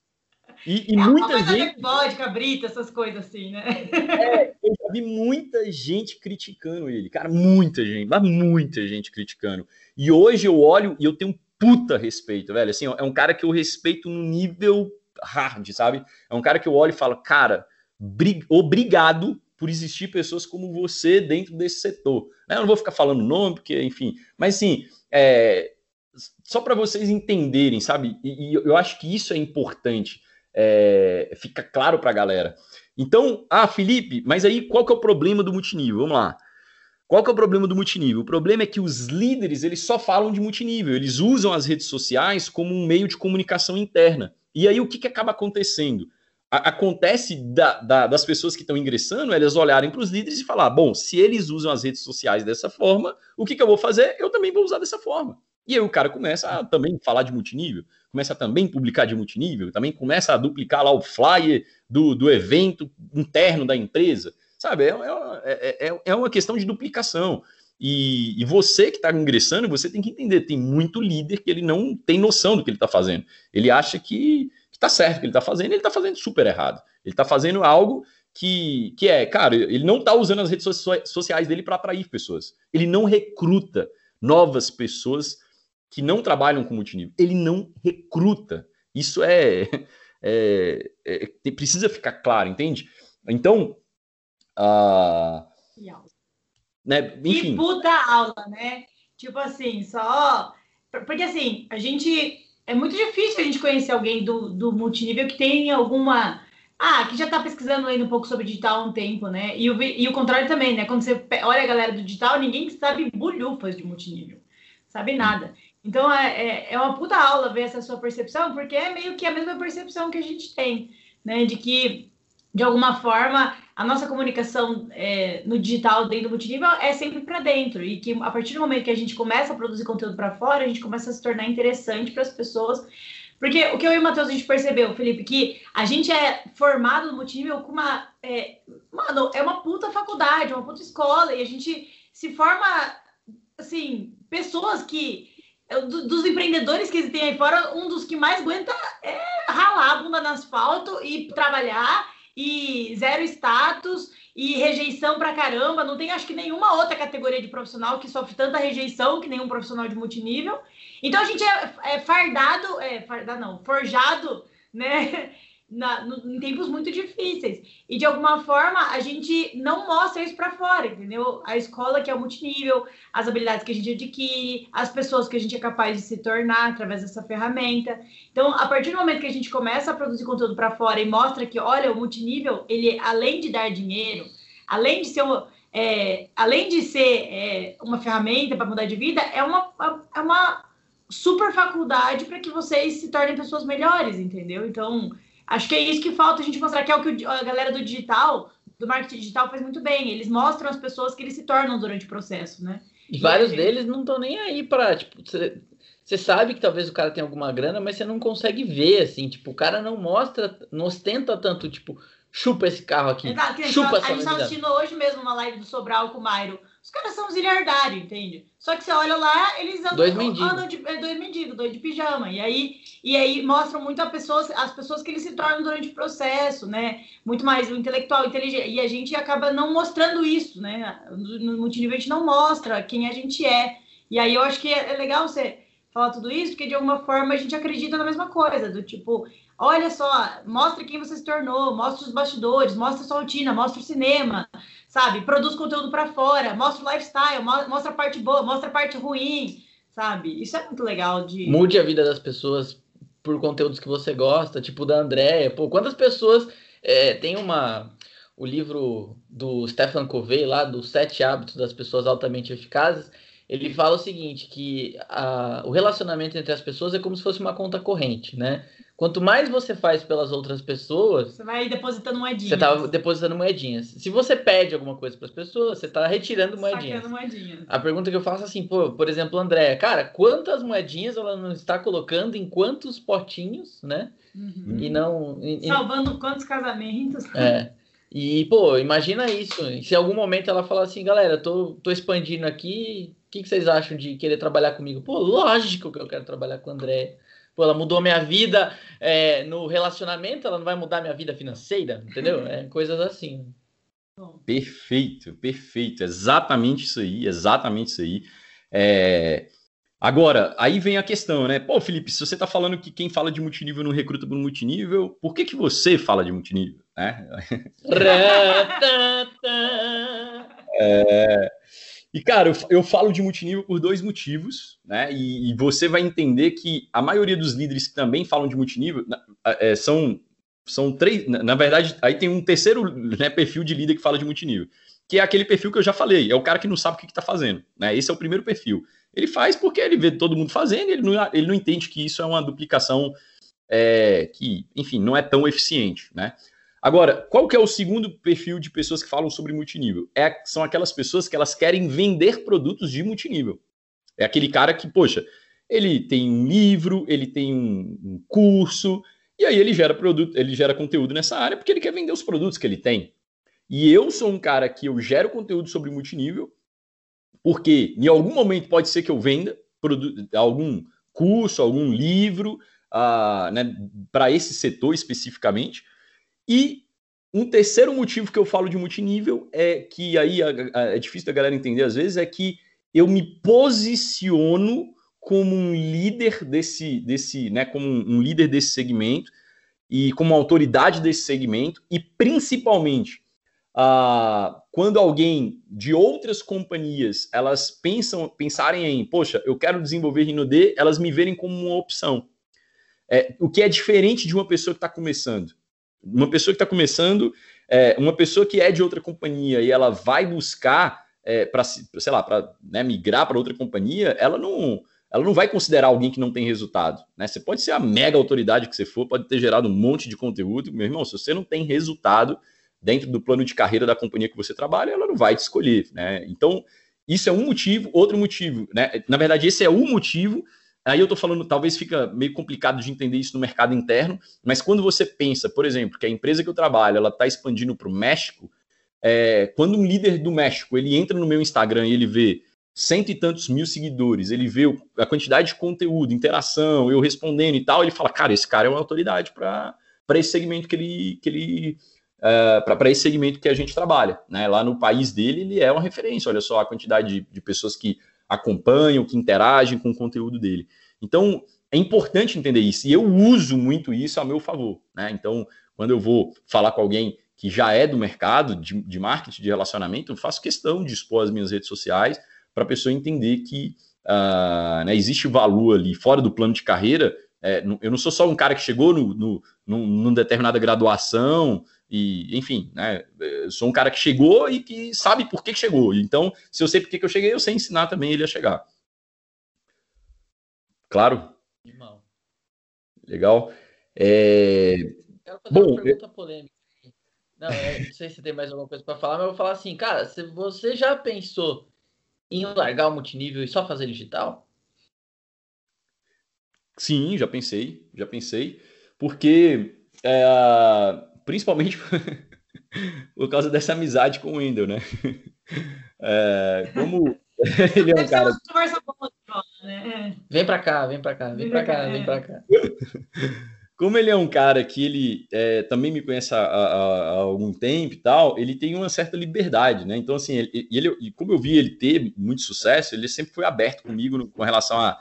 E, e é muita gente. Bode, cabrito, essas coisas assim, né? É, eu já vi muita gente criticando ele, cara, muita gente, mas muita gente criticando. E hoje eu olho e eu tenho um puta respeito, velho. Assim, é um cara que eu respeito no nível hard, sabe? É um cara que eu olho e falo, cara, obrigado por existir pessoas como você dentro desse setor. Né, eu não vou ficar falando nome, porque, enfim, mas assim, é, só para vocês entenderem, sabe? E, eu acho que isso é importante, é, fica claro para a galera. Então, ah, Felipe, mas aí qual que é o problema do multinível? Vamos lá. Qual que é o problema do multinível? O problema é que os líderes eles só falam de multinível, eles usam as redes sociais como um meio de comunicação interna. E aí o que, que acaba acontecendo? A acontece da, da, das pessoas que estão ingressando, elas olharem para os líderes e falar: bom, se eles usam as redes sociais dessa forma, o que, que eu vou fazer? Eu também vou usar dessa forma. E aí o cara começa a também falar de multinível, começa a também publicar de multinível, também começa a duplicar lá o flyer do, do evento interno da empresa. Sabe, é, é, é, é uma questão de duplicação. E, e você que está ingressando, você tem que entender, tem muito líder que ele não tem noção do que ele está fazendo. Ele acha que está certo o que ele está fazendo, ele está fazendo super errado. Ele está fazendo algo que, que é, cara, ele não está usando as redes sociais dele para atrair pessoas. Ele não recruta novas pessoas que não trabalham com multinível. Ele não recruta. Isso é, é, é precisa ficar claro, entende? Então, Uh, né? Enfim. Que puta aula, né? Tipo assim, só. Porque assim, a gente. É muito difícil a gente conhecer alguém do, do multinível que tem alguma ah, que já está pesquisando ainda um pouco sobre digital há um tempo, né? E o, e o contrário também, né? Quando você olha a galera do digital, ninguém sabe bulhufas de multinível, sabe nada. Então é, é, é, uma puta aula ver essa sua percepção, porque é meio que a mesma percepção que a gente tem, né? De que, de alguma forma, a nossa comunicação é, no digital dentro do multinível é sempre para dentro, e que a partir do momento que a gente começa a produzir conteúdo para fora, a gente começa a se tornar interessante para as pessoas. Porque o que eu e o Matheus a gente percebeu, Felipe, que a gente é formado no multinível com uma. É, mano, é uma puta faculdade, uma puta escola, e a gente se forma, assim, pessoas que dos empreendedores que tem aí fora, um dos que mais aguenta é ralar a bunda no asfalto e trabalhar e zero status e rejeição pra caramba. Não tem, acho que, nenhuma outra categoria de profissional que sofre tanta rejeição que nenhum profissional de multinível. Então a gente é, é fardado, é, fardado não, forjado, né? Na, no, em tempos muito difíceis. E de alguma forma a gente não mostra isso para fora, entendeu? A escola que é multinível, as habilidades que a gente adquire, as pessoas que a gente é capaz de se tornar através dessa ferramenta. Então, a partir do momento que a gente começa a produzir conteúdo para fora e mostra que, olha, o multinível, ele além de dar dinheiro, além de ser um, é, além de ser é, uma ferramenta para mudar de vida, é uma, é uma super faculdade para que vocês se tornem pessoas melhores, entendeu? Então, Acho que é isso que falta a gente mostrar, que é o que a galera do digital, do marketing digital, faz muito bem. Eles mostram as pessoas que eles se tornam durante o processo, né? E, e vários gente... deles não estão nem aí para, tipo, você sabe que talvez o cara tenha alguma grana, mas você não consegue ver, assim, tipo, o cara não mostra, não ostenta tanto, tipo, chupa esse carro aqui. Exato, chupa a, a gente tá assistindo hoje mesmo uma live do Sobral com o Mairo. Os caras são zilhardários, entende? Só que você olha lá, eles andam, dois mendigos. andam de é, dois mendigos, dois de pijama. E aí, e aí mostram muito a pessoas, as pessoas que eles se tornam durante o processo, né? Muito mais o intelectual, inteligente. E a gente acaba não mostrando isso, né? No, no multinível a gente não mostra quem a gente é. E aí eu acho que é, é legal você falar tudo isso, porque de alguma forma a gente acredita na mesma coisa, do tipo, olha só, mostra quem você se tornou, mostra os bastidores, mostra a sua rotina, mostra o cinema, sabe? Produz conteúdo para fora, mostra o lifestyle, mostra a parte boa, mostra a parte ruim, sabe? Isso é muito legal de. Mude a vida das pessoas por conteúdos que você gosta, tipo da Andréia. Pô, quantas pessoas. É, tem uma. O livro do Stefan Covey, lá, dos Sete Hábitos das Pessoas Altamente Eficazes, ele fala o seguinte, que a, o relacionamento entre as pessoas é como se fosse uma conta corrente, né? Quanto mais você faz pelas outras pessoas. Você vai depositando moedinhas. Você está depositando moedinhas. Se você pede alguma coisa para as pessoas, você está retirando moedinhas. moedinhas. A pergunta que eu faço é assim, pô, por exemplo, André, cara, quantas moedinhas ela não está colocando em quantos potinhos, né? Uhum. E não. E, Salvando quantos casamentos. É. E, pô, imagina isso. Se em algum momento ela falar assim, galera, tô, tô expandindo aqui, o que, que vocês acham de querer trabalhar comigo? Pô, lógico que eu quero trabalhar com o André pô, ela mudou minha vida é, no relacionamento, ela não vai mudar minha vida financeira, entendeu? É coisas assim. Perfeito, perfeito. Exatamente isso aí, exatamente isso aí. É... Agora, aí vem a questão, né? Pô, Felipe, se você está falando que quem fala de multinível não recruta por multinível, por que, que você fala de multinível? Né? <laughs> é... E, cara, eu, eu, falo de multinível por dois motivos, né? E, e, você vai entender que a maioria dos líderes que também falam de multinível é, são, são três. Na, na, verdade, aí tem um terceiro né, perfil de líder que fala de multinível, que é aquele perfil que eu já falei, é o cara que não sabe o que está fazendo, né? Esse é o primeiro perfil. Ele faz porque ele vê todo mundo fazendo ele não, ele não entende que isso é uma duplicação é, que, enfim, não é tão eficiente, né? Agora, qual que é o segundo perfil de pessoas que falam sobre multinível? É, são aquelas pessoas que elas querem vender produtos de multinível. É aquele cara que, poxa, ele tem um livro, ele tem um, um curso, e aí ele gera produto, ele gera conteúdo nessa área porque ele quer vender os produtos que ele tem. E eu sou um cara que eu gero conteúdo sobre multinível, porque em algum momento pode ser que eu venda algum curso, algum livro uh, né, para esse setor especificamente. E um terceiro motivo que eu falo de multinível é que aí é difícil da galera entender às vezes, é que eu me posiciono como um líder desse, desse né, como um líder desse segmento e como autoridade desse segmento e principalmente uh, quando alguém de outras companhias elas pensam pensarem em, poxa, eu quero desenvolver RinoD, elas me verem como uma opção. É, o que é diferente de uma pessoa que está começando. Uma pessoa que está começando, é, uma pessoa que é de outra companhia e ela vai buscar é, para, sei lá, para né, migrar para outra companhia, ela não, ela não vai considerar alguém que não tem resultado. Né? Você pode ser a mega autoridade que você for, pode ter gerado um monte de conteúdo, meu irmão, se você não tem resultado dentro do plano de carreira da companhia que você trabalha, ela não vai te escolher. Né? Então, isso é um motivo, outro motivo, né? Na verdade, esse é o motivo Aí eu estou falando, talvez fica meio complicado de entender isso no mercado interno, mas quando você pensa, por exemplo, que a empresa que eu trabalho ela está expandindo para o México, é, quando um líder do México ele entra no meu Instagram e ele vê cento e tantos mil seguidores, ele vê a quantidade de conteúdo, interação, eu respondendo e tal, ele fala, cara, esse cara é uma autoridade para esse segmento que ele, que ele uh, é, para esse segmento que a gente trabalha, né? Lá no país dele ele é uma referência. Olha só a quantidade de, de pessoas que acompanham, que interagem com o conteúdo dele. Então, é importante entender isso. E eu uso muito isso a meu favor. Né? Então, quando eu vou falar com alguém que já é do mercado de, de marketing de relacionamento, eu faço questão de expor as minhas redes sociais para a pessoa entender que uh, né, existe valor ali fora do plano de carreira. É, eu não sou só um cara que chegou no, no, numa determinada graduação e, enfim, né? Eu sou um cara que chegou e que sabe por que chegou. Então, se eu sei por que eu cheguei, eu sei ensinar também ele a chegar. Claro? Irmão. Legal. É... Quero fazer Bom, uma pergunta polêmica. Não, não sei se tem mais alguma coisa para falar, mas eu vou falar assim, cara, se você já pensou em largar o multinível e só fazer digital? Sim, já pensei, já pensei, porque é, principalmente <laughs> por causa dessa amizade com o Wendel, né? <laughs> É, como <laughs> ele é um cara. Né? Vem para cá, vem para cá, vem para cá, vem para cá. Como ele é um cara que ele é, também me conhece há, há, há, algum tempo e tal, ele tem uma certa liberdade, né? Então, assim, ele, ele, como eu vi ele ter muito sucesso, ele sempre foi aberto comigo no, com relação a,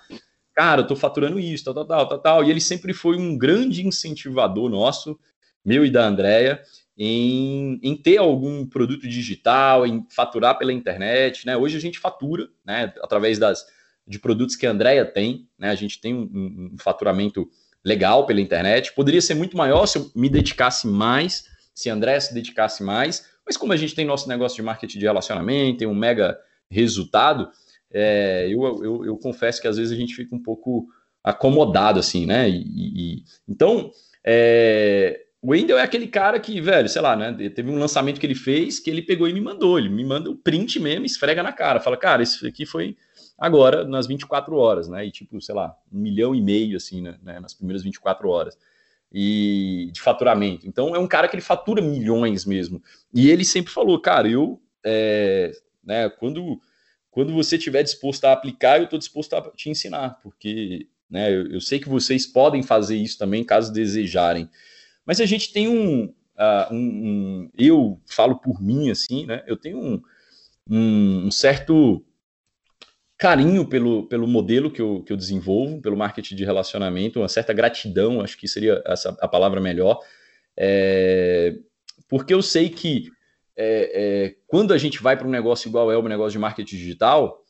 cara, eu tô faturando isso, tal, tal, tal, tal, tal. E ele sempre foi um grande incentivador nosso meu e da Andrea, em, em, ter algum produto digital, em faturar pela internet, né? Hoje a gente fatura, né? Através das, de produtos que a Andrea tem, né? A gente tem um, um faturamento legal pela internet. Poderia ser muito maior se eu me dedicasse mais, se a Andrea se dedicasse mais, mas como a gente tem nosso negócio de marketing de relacionamento, tem um mega resultado, é, eu, eu, eu, confesso que às vezes a gente fica um pouco acomodado, assim, né? E, e então, é, o Wendel é aquele cara que, velho, sei lá, né? Teve um lançamento que ele fez que ele pegou e me mandou. Ele me manda o print mesmo, esfrega na cara. Fala, cara, isso aqui foi agora nas 24 horas, né? E tipo, sei lá, um milhão e meio, assim, né? né nas primeiras 24 horas. E de faturamento. Então é um cara que ele fatura milhões mesmo. E ele sempre falou, cara, eu, é, né? Quando, quando você estiver disposto a aplicar, eu estou disposto a te ensinar, porque, né? Eu, eu sei que vocês podem fazer isso também, caso desejarem. Mas a gente tem um, uh, um, um, eu falo por mim assim, né? Eu tenho um, um, certo carinho pelo, pelo modelo que eu, que eu desenvolvo, pelo marketing de relacionamento, uma certa gratidão, acho que seria essa a palavra melhor, é, porque eu sei que é, é, quando a gente vai para um negócio igual é o negócio de marketing digital,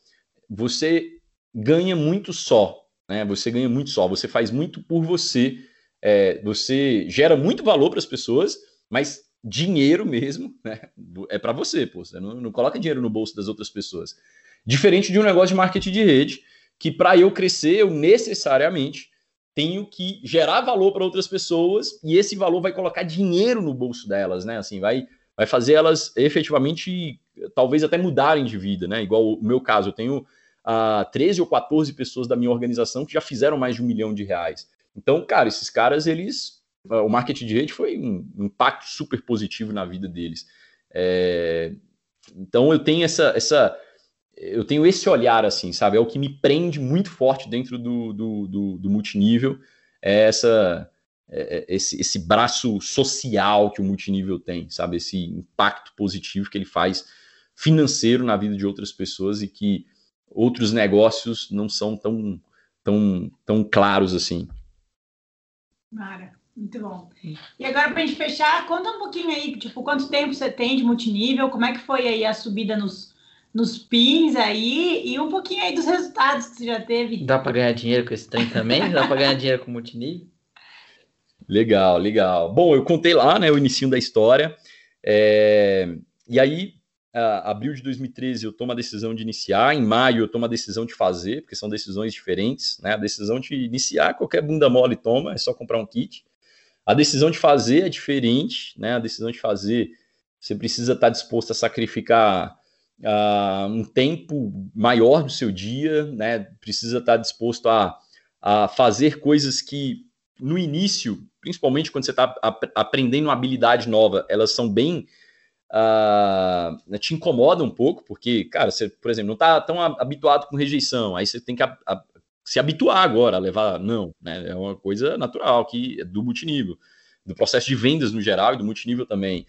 você ganha muito só, né? Você ganha muito só, você faz muito por você é, você gera muito valor para as pessoas, mas dinheiro mesmo <laughs> né, é para você, pô. Você não, não coloca dinheiro no bolso das outras pessoas. Diferente de um negócio de marketing de rede, que para eu crescer, eu necessariamente tenho que gerar valor para outras pessoas e esse valor vai colocar dinheiro no bolso delas, né? Assim, vai, vai fazer elas efetivamente, talvez até mudarem de vida, né? Igual o meu caso, eu tenho uh, ah, 13 ou 14 pessoas da minha organização que já fizeram mais de um milhão de reais. Então, cara, esses caras, eles. O marketing de rede foi um impacto super positivo na vida deles. É, então eu tenho essa, essa. Eu tenho esse olhar, assim, sabe? É o que me prende muito forte dentro do, do, do, do multinível. É essa. É, é esse, esse braço social que o multinível tem, sabe? Esse impacto positivo que ele faz financeiro na vida de outras pessoas e que outros negócios não são tão, tão, tão claros assim. Mara, muito bom. E agora, para a gente fechar, conta um pouquinho aí, tipo, quanto tempo você tem de multinível, como é que foi aí a subida nos, nos pins aí, e um pouquinho aí dos resultados que você já teve. Dá para ganhar dinheiro com esse trem também? Dá para ganhar dinheiro com multinível? Legal, legal. Bom, eu contei lá, né, o início da história. É... E aí, abril de 2013, eu tomo a decisão de iniciar. Em maio, eu tomo a decisão de fazer, porque são decisões diferentes. Né? A decisão de iniciar, qualquer bunda mole toma, é só comprar um kit. A decisão de fazer é diferente. Né? A decisão de fazer, você precisa estar disposto a sacrificar uh, um tempo maior do seu dia, né? precisa estar disposto a, a fazer coisas que, no início, principalmente quando você está ap aprendendo uma habilidade nova, elas são bem uh, te incomoda um pouco, porque, cara, você, por exemplo, não está tão habituado com rejeição, aí você tem que a, a, se habituar agora a levar não, né? É uma coisa natural que é do multinível, do processo de vendas no geral e do multinível também.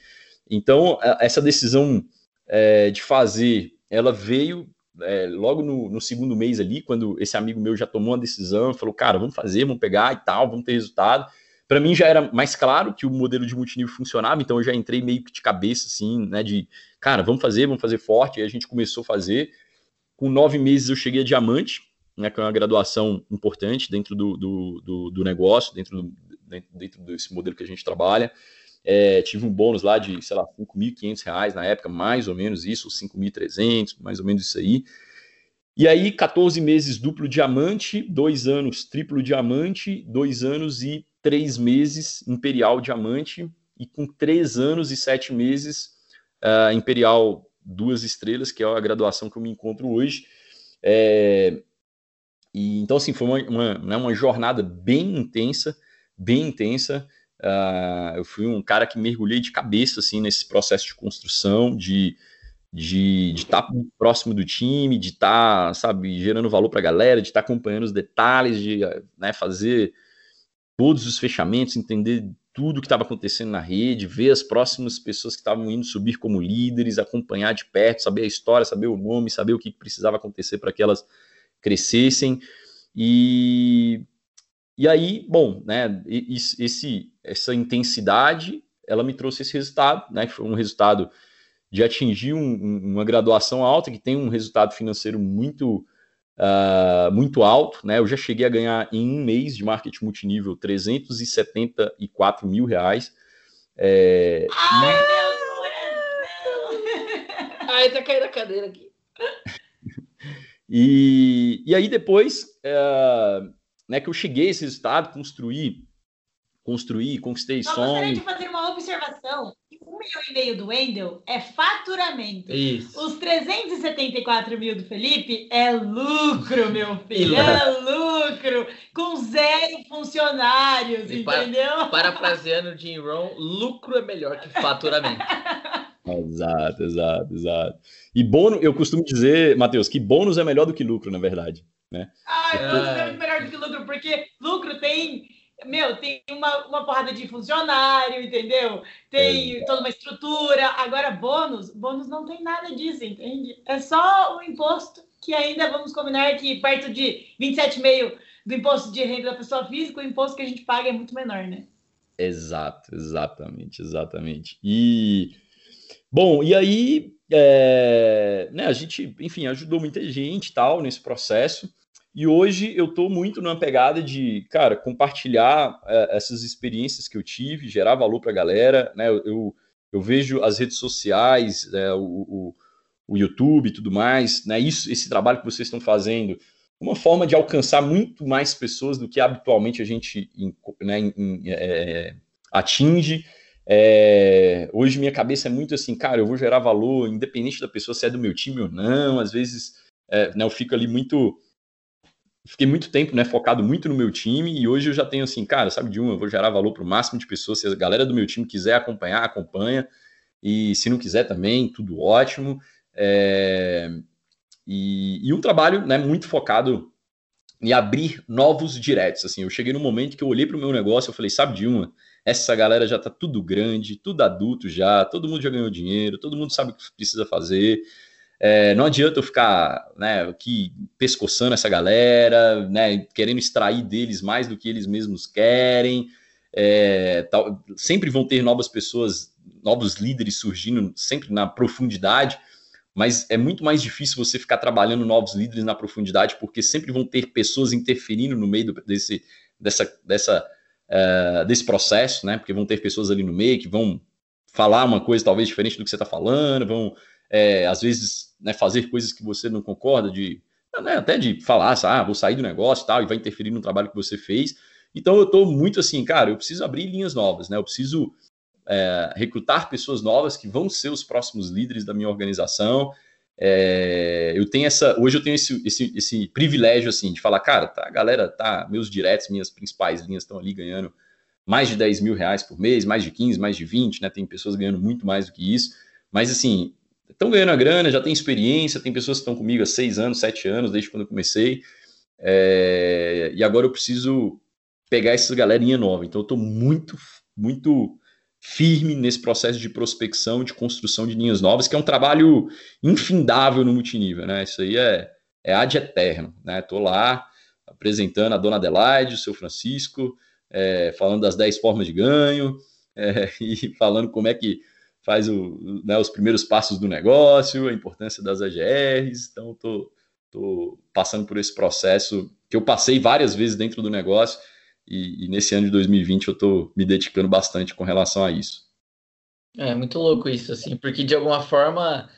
Então, essa decisão é, de fazer, ela veio é, logo no, no, segundo mês ali, quando esse amigo meu já tomou uma decisão, falou, cara, vamos fazer, vamos pegar e tal, vamos ter resultado para mim já era mais claro que o modelo de multinível funcionava, então eu já entrei meio que de cabeça, assim, né, de, cara, vamos fazer, vamos fazer forte, e a gente começou a fazer. Com nove meses eu cheguei a diamante, né, que é uma graduação importante dentro do, do, do, do negócio, dentro, do, dentro desse modelo que a gente trabalha. É, tive um bônus lá de, sei lá, 5.500 reais na época, mais ou menos isso, 5.300, mais ou menos isso aí. E aí, 14 meses duplo diamante, dois anos triplo diamante, dois anos e três meses Imperial Diamante e com três anos e sete meses uh, Imperial Duas Estrelas, que é a graduação que eu me encontro hoje. É, e, então, assim, foi uma, uma, né, uma jornada bem intensa, bem intensa. Uh, eu fui um cara que mergulhei de cabeça assim nesse processo de construção, de de estar tá próximo do time, de estar, tá, sabe, gerando valor para a galera, de estar tá acompanhando os detalhes, de né, fazer todos os fechamentos, entender tudo que estava acontecendo na rede, ver as próximas pessoas que estavam indo subir como líderes, acompanhar de perto, saber a história, saber o nome, saber o que precisava acontecer para que elas crescessem. E, e aí, bom, né, esse, essa intensidade, ela me trouxe esse resultado, né, que foi um resultado de atingir um, uma graduação alta, que tem um resultado financeiro muito uh, muito alto, né? Eu já cheguei a ganhar em um mês de marketing multinível 374 mil reais. É, Ai, meu Deus! <laughs> Ai, tá caindo a cadeira aqui. <laughs> e, e aí depois, uh, né, que eu cheguei a esse resultado, construí, construí, conquistei Só sonhos. gostaria de fazer uma observação milhão e meio do Wendel é faturamento. Isso. Os 374 mil do Felipe é lucro, meu <laughs> filho. é lucro. Com zero funcionários, e entendeu? Para, parafraseando Jim Rohn, lucro é melhor que faturamento. <laughs> exato, exato, exato. E bônus, eu costumo dizer, Matheus, que bônus é melhor do que lucro, na verdade. Né? Ah, bônus é melhor do que lucro, porque lucro tem meu, tem uma, uma porrada de funcionário, entendeu? Tem é. toda uma estrutura. Agora, bônus, bônus não tem nada disso, entende? É só o imposto que ainda vamos combinar que perto de 27,5% do imposto de renda da pessoa física, o imposto que a gente paga é muito menor, né? Exato, exatamente, exatamente. E bom, e aí é, né, a gente, enfim, ajudou muita gente tal nesse processo. E hoje eu estou muito numa pegada de, cara, compartilhar é, essas experiências que eu tive, gerar valor para a galera. Né? Eu, eu vejo as redes sociais, é, o, o, o, YouTube e tudo mais, né? Isso, esse trabalho que vocês estão fazendo, uma forma de alcançar muito mais pessoas do que habitualmente a gente né, é, atinge. É, hoje minha cabeça é muito assim, cara, eu vou gerar valor, independente da pessoa se é do meu time ou não. Às vezes é, né, eu fico ali muito fiquei muito tempo, né, focado muito no meu time e hoje eu já tenho assim, cara, sabe de uma, eu vou gerar valor para o máximo de pessoas. Se a galera do meu time quiser acompanhar, acompanha. E se não quiser também, tudo ótimo. É... E, e, um trabalho, né, muito focado em abrir novos diretos. Assim, eu cheguei no momento que eu olhei para o meu negócio, eu falei, sabe de uma, essa galera já está tudo grande, tudo adulto já, todo mundo já ganhou dinheiro, todo mundo sabe o que precisa fazer. É, não adianta eu ficar né, aqui pescoçando essa galera, né, querendo extrair deles mais do que eles mesmos querem. É, tal, sempre vão ter novas pessoas, novos líderes surgindo, sempre na profundidade, mas é muito mais difícil você ficar trabalhando novos líderes na profundidade, porque sempre vão ter pessoas interferindo no meio do, desse, dessa, dessa é, desse processo, né? Porque vão ter pessoas ali no meio que vão falar uma coisa talvez diferente do que você está falando, vão é, às vezes né, fazer coisas que você não concorda, de né, até de falar, ah, vou sair do negócio e tal, e vai interferir no trabalho que você fez. Então eu estou muito assim, cara, eu preciso abrir linhas novas, né? Eu preciso é, recrutar pessoas novas que vão ser os próximos líderes da minha organização. É, eu tenho essa, hoje eu tenho esse, esse, esse, privilégio assim de falar, cara, tá, galera, tá, meus diretos, minhas principais linhas estão ali ganhando mais de 10 mil reais por mês, mais de 15, mais de 20, né? Tem pessoas ganhando muito mais do que isso, mas assim, estão ganhando a grana, já tem experiência, tem pessoas que estão comigo há seis anos, sete anos, desde quando eu comecei, é, e agora eu preciso pegar essa galerinha nova. Então eu estou muito, muito firme nesse processo de prospecção, de construção de linhas novas, que é um trabalho infindável no multinível, né? Isso aí é, é ad eterno, né? Estou lá apresentando a dona Adelaide, o seu Francisco, é, falando das 10 formas de ganho, é, <laughs> e falando como é que faz o, né, os primeiros passos do negócio, a importância das AGRs. Então, estou tô, tô passando por esse processo que eu passei várias vezes dentro do negócio e, e nesse ano de 2020 eu estou me dedicando bastante com relação a isso. É muito louco isso, assim, porque de alguma forma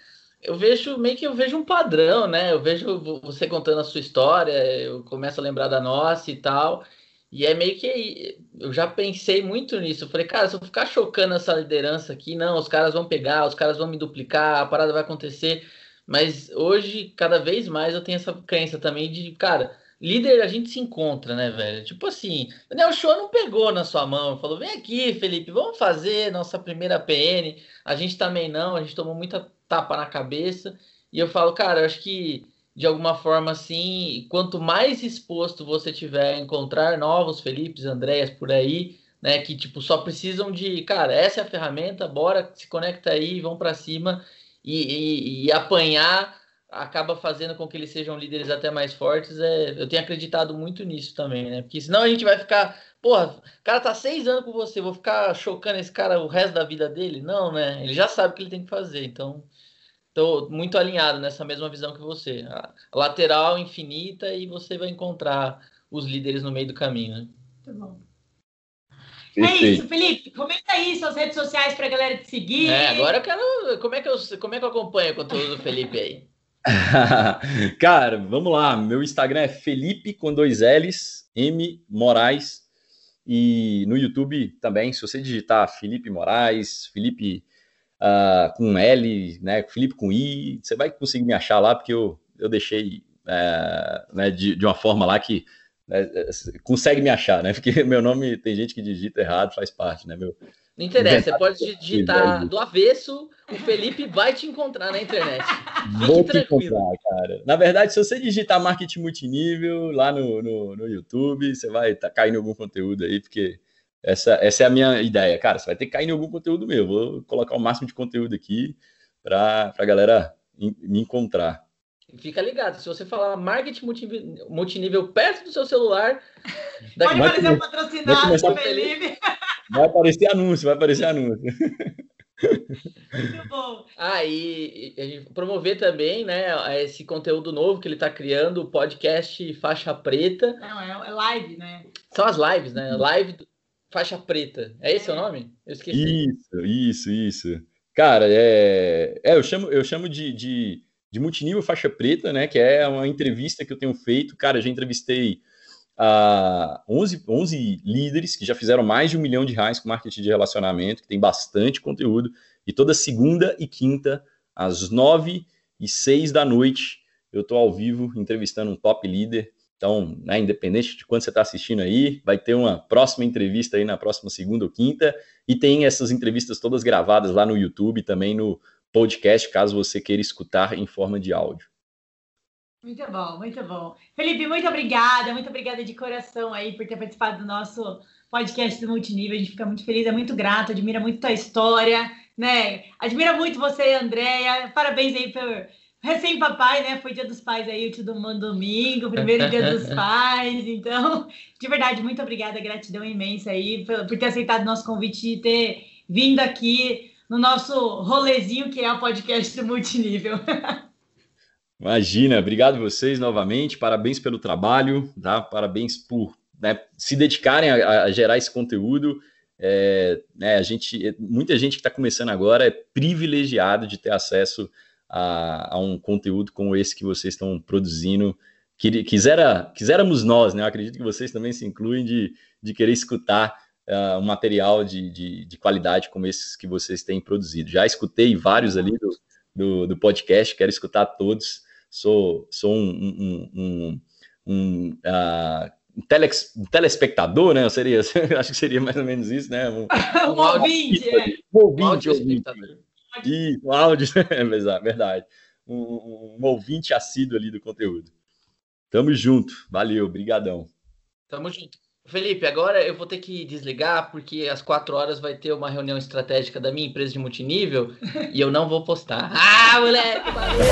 eu vejo meio que eu vejo um padrão, né? Eu vejo você contando a sua história, eu começo a lembrar da nossa e tal. E é meio que eu já pensei muito nisso. Eu falei, cara, se eu ficar chocando essa liderança aqui, não, os caras vão pegar, os caras vão me duplicar, a parada vai acontecer. Mas hoje, cada vez mais, eu tenho essa crença também de, cara, líder a gente se encontra, né, velho? Tipo assim, Daniel Show não pegou na sua mão, falou: vem aqui, Felipe, vamos fazer nossa primeira PN. A gente também não, a gente tomou muita tapa na cabeça. E eu falo, cara, eu acho que de alguma forma assim, quanto mais exposto você tiver a encontrar novos Felipes, Andréas por aí, né, que tipo só precisam de, cara, essa é a ferramenta, bora, se conecta aí, vão para cima e, e, e apanhar acaba fazendo com que eles sejam líderes até mais fortes. É, eu tenho acreditado muito nisso também, né? Porque senão a gente vai ficar, porra, o cara tá seis anos com você, vou ficar chocando esse cara o resto da vida dele? Não, né? Ele já sabe o que ele tem que fazer. Então, tô muito alinhado nessa mesma visão que você. A lateral infinita e você vai encontrar os líderes no meio do caminho, né? Muito bom. É isso, Felipe. Comenta aí suas redes sociais para a galera te seguir. É, agora eu quero. Como é que eu, como é que eu acompanho o conteúdo do Felipe aí? <laughs> Cara, vamos lá. Meu Instagram é Felipe com dois L's, M Moraes. E no YouTube também, se você digitar Felipe Moraes, Felipe uh, com L, né, Felipe com I, você vai conseguir me achar lá, porque eu, eu deixei uh, né, de, de uma forma lá que né, consegue me achar, né? <laughs> Porque meu nome tem gente que digita errado, faz parte, né? Meu, não interessa, você pode digitar do avesso, o Felipe vai te encontrar na internet. <laughs> Fique Vou te encontrar, cara. Na verdade, se você digitar marketing multinível lá no, no, no YouTube, você vai tá caindo algum conteúdo aí, porque essa, essa é a minha ideia. Cara, você vai ter que cair em algum conteúdo meu. Vou colocar o máximo de conteúdo aqui para a galera me encontrar. Fica ligado, se você falar marketing multinível, multinível perto do seu celular, <laughs> daqui pode aparecer um patrocinado, Felipe. <laughs> Vai aparecer anúncio, vai aparecer anúncio. Muito bom. Ah, e, e promover também, né, esse conteúdo novo que ele está criando, o podcast Faixa Preta. Não, é, é, live, né? São as lives, né? Live Faixa Preta. É esse é. o nome? Eu esqueci. Isso, isso, isso. Cara, é, é eu chamo, eu chamo de, de, de multinível faixa preta, né? Que é uma entrevista que eu tenho feito. Cara, já entrevistei uh, 11, 11 líderes que já fizeram mais de um milhão de reais com marketing de relacionamento, que tem bastante conteúdo, e toda segunda e quinta, às nove e seis da noite, eu estou ao vivo entrevistando um top líder. Então, né, independente de quando você está assistindo aí, vai ter uma próxima entrevista aí na próxima segunda ou quinta, e tem essas entrevistas todas gravadas lá no YouTube, também no podcast, caso você queira escutar em forma de áudio. Muito bom, muito bom. Felipe, muito obrigada, muito obrigada de coração aí por ter participado do nosso podcast do Multinível. A gente fica muito feliz, é muito grato, admira muito tua história, né? Admira muito você, Andréia. Parabéns aí por recém-papai, né? Foi dia dos pais aí, o tio do domingo, primeiro dia dos <laughs> pais. Então, de verdade, muito obrigada, gratidão imensa aí por, por ter aceitado o nosso convite e ter vindo aqui no nosso rolezinho que é o podcast do Multinível. <laughs> Imagina, obrigado vocês novamente, parabéns pelo trabalho, tá? Parabéns por né, se dedicarem a, a, gerar esse conteúdo. É, né, a gente, muita gente que está começando agora é privilegiado de ter acesso a, a, um conteúdo como esse que vocês estão produzindo. Quisera, quiséramos nós, né? Eu acredito que vocês também se incluem de, de querer escutar uh, um material de, de, de, qualidade como esses que vocês têm produzido. Já escutei vários ali do, do, do podcast, quero escutar todos. Sou, sou um, um, um, um uh, um, tele, um telespectador, né? Eu seria, <laughs> acho que seria mais ou menos isso, né? Um, <laughs> um ouvinte, é. Um ouvinte, um ouvinte. Isso, um áudio, <laughs> é verdade. Um, um, ouvinte assíduo ali do conteúdo. Tamo junto, valeu, brigadão. Tamo junto. Felipe, agora eu vou ter que desligar porque às quatro horas vai ter uma reunião estratégica da minha empresa de multinível <laughs> e eu não vou postar. Ah, moleque, valeu!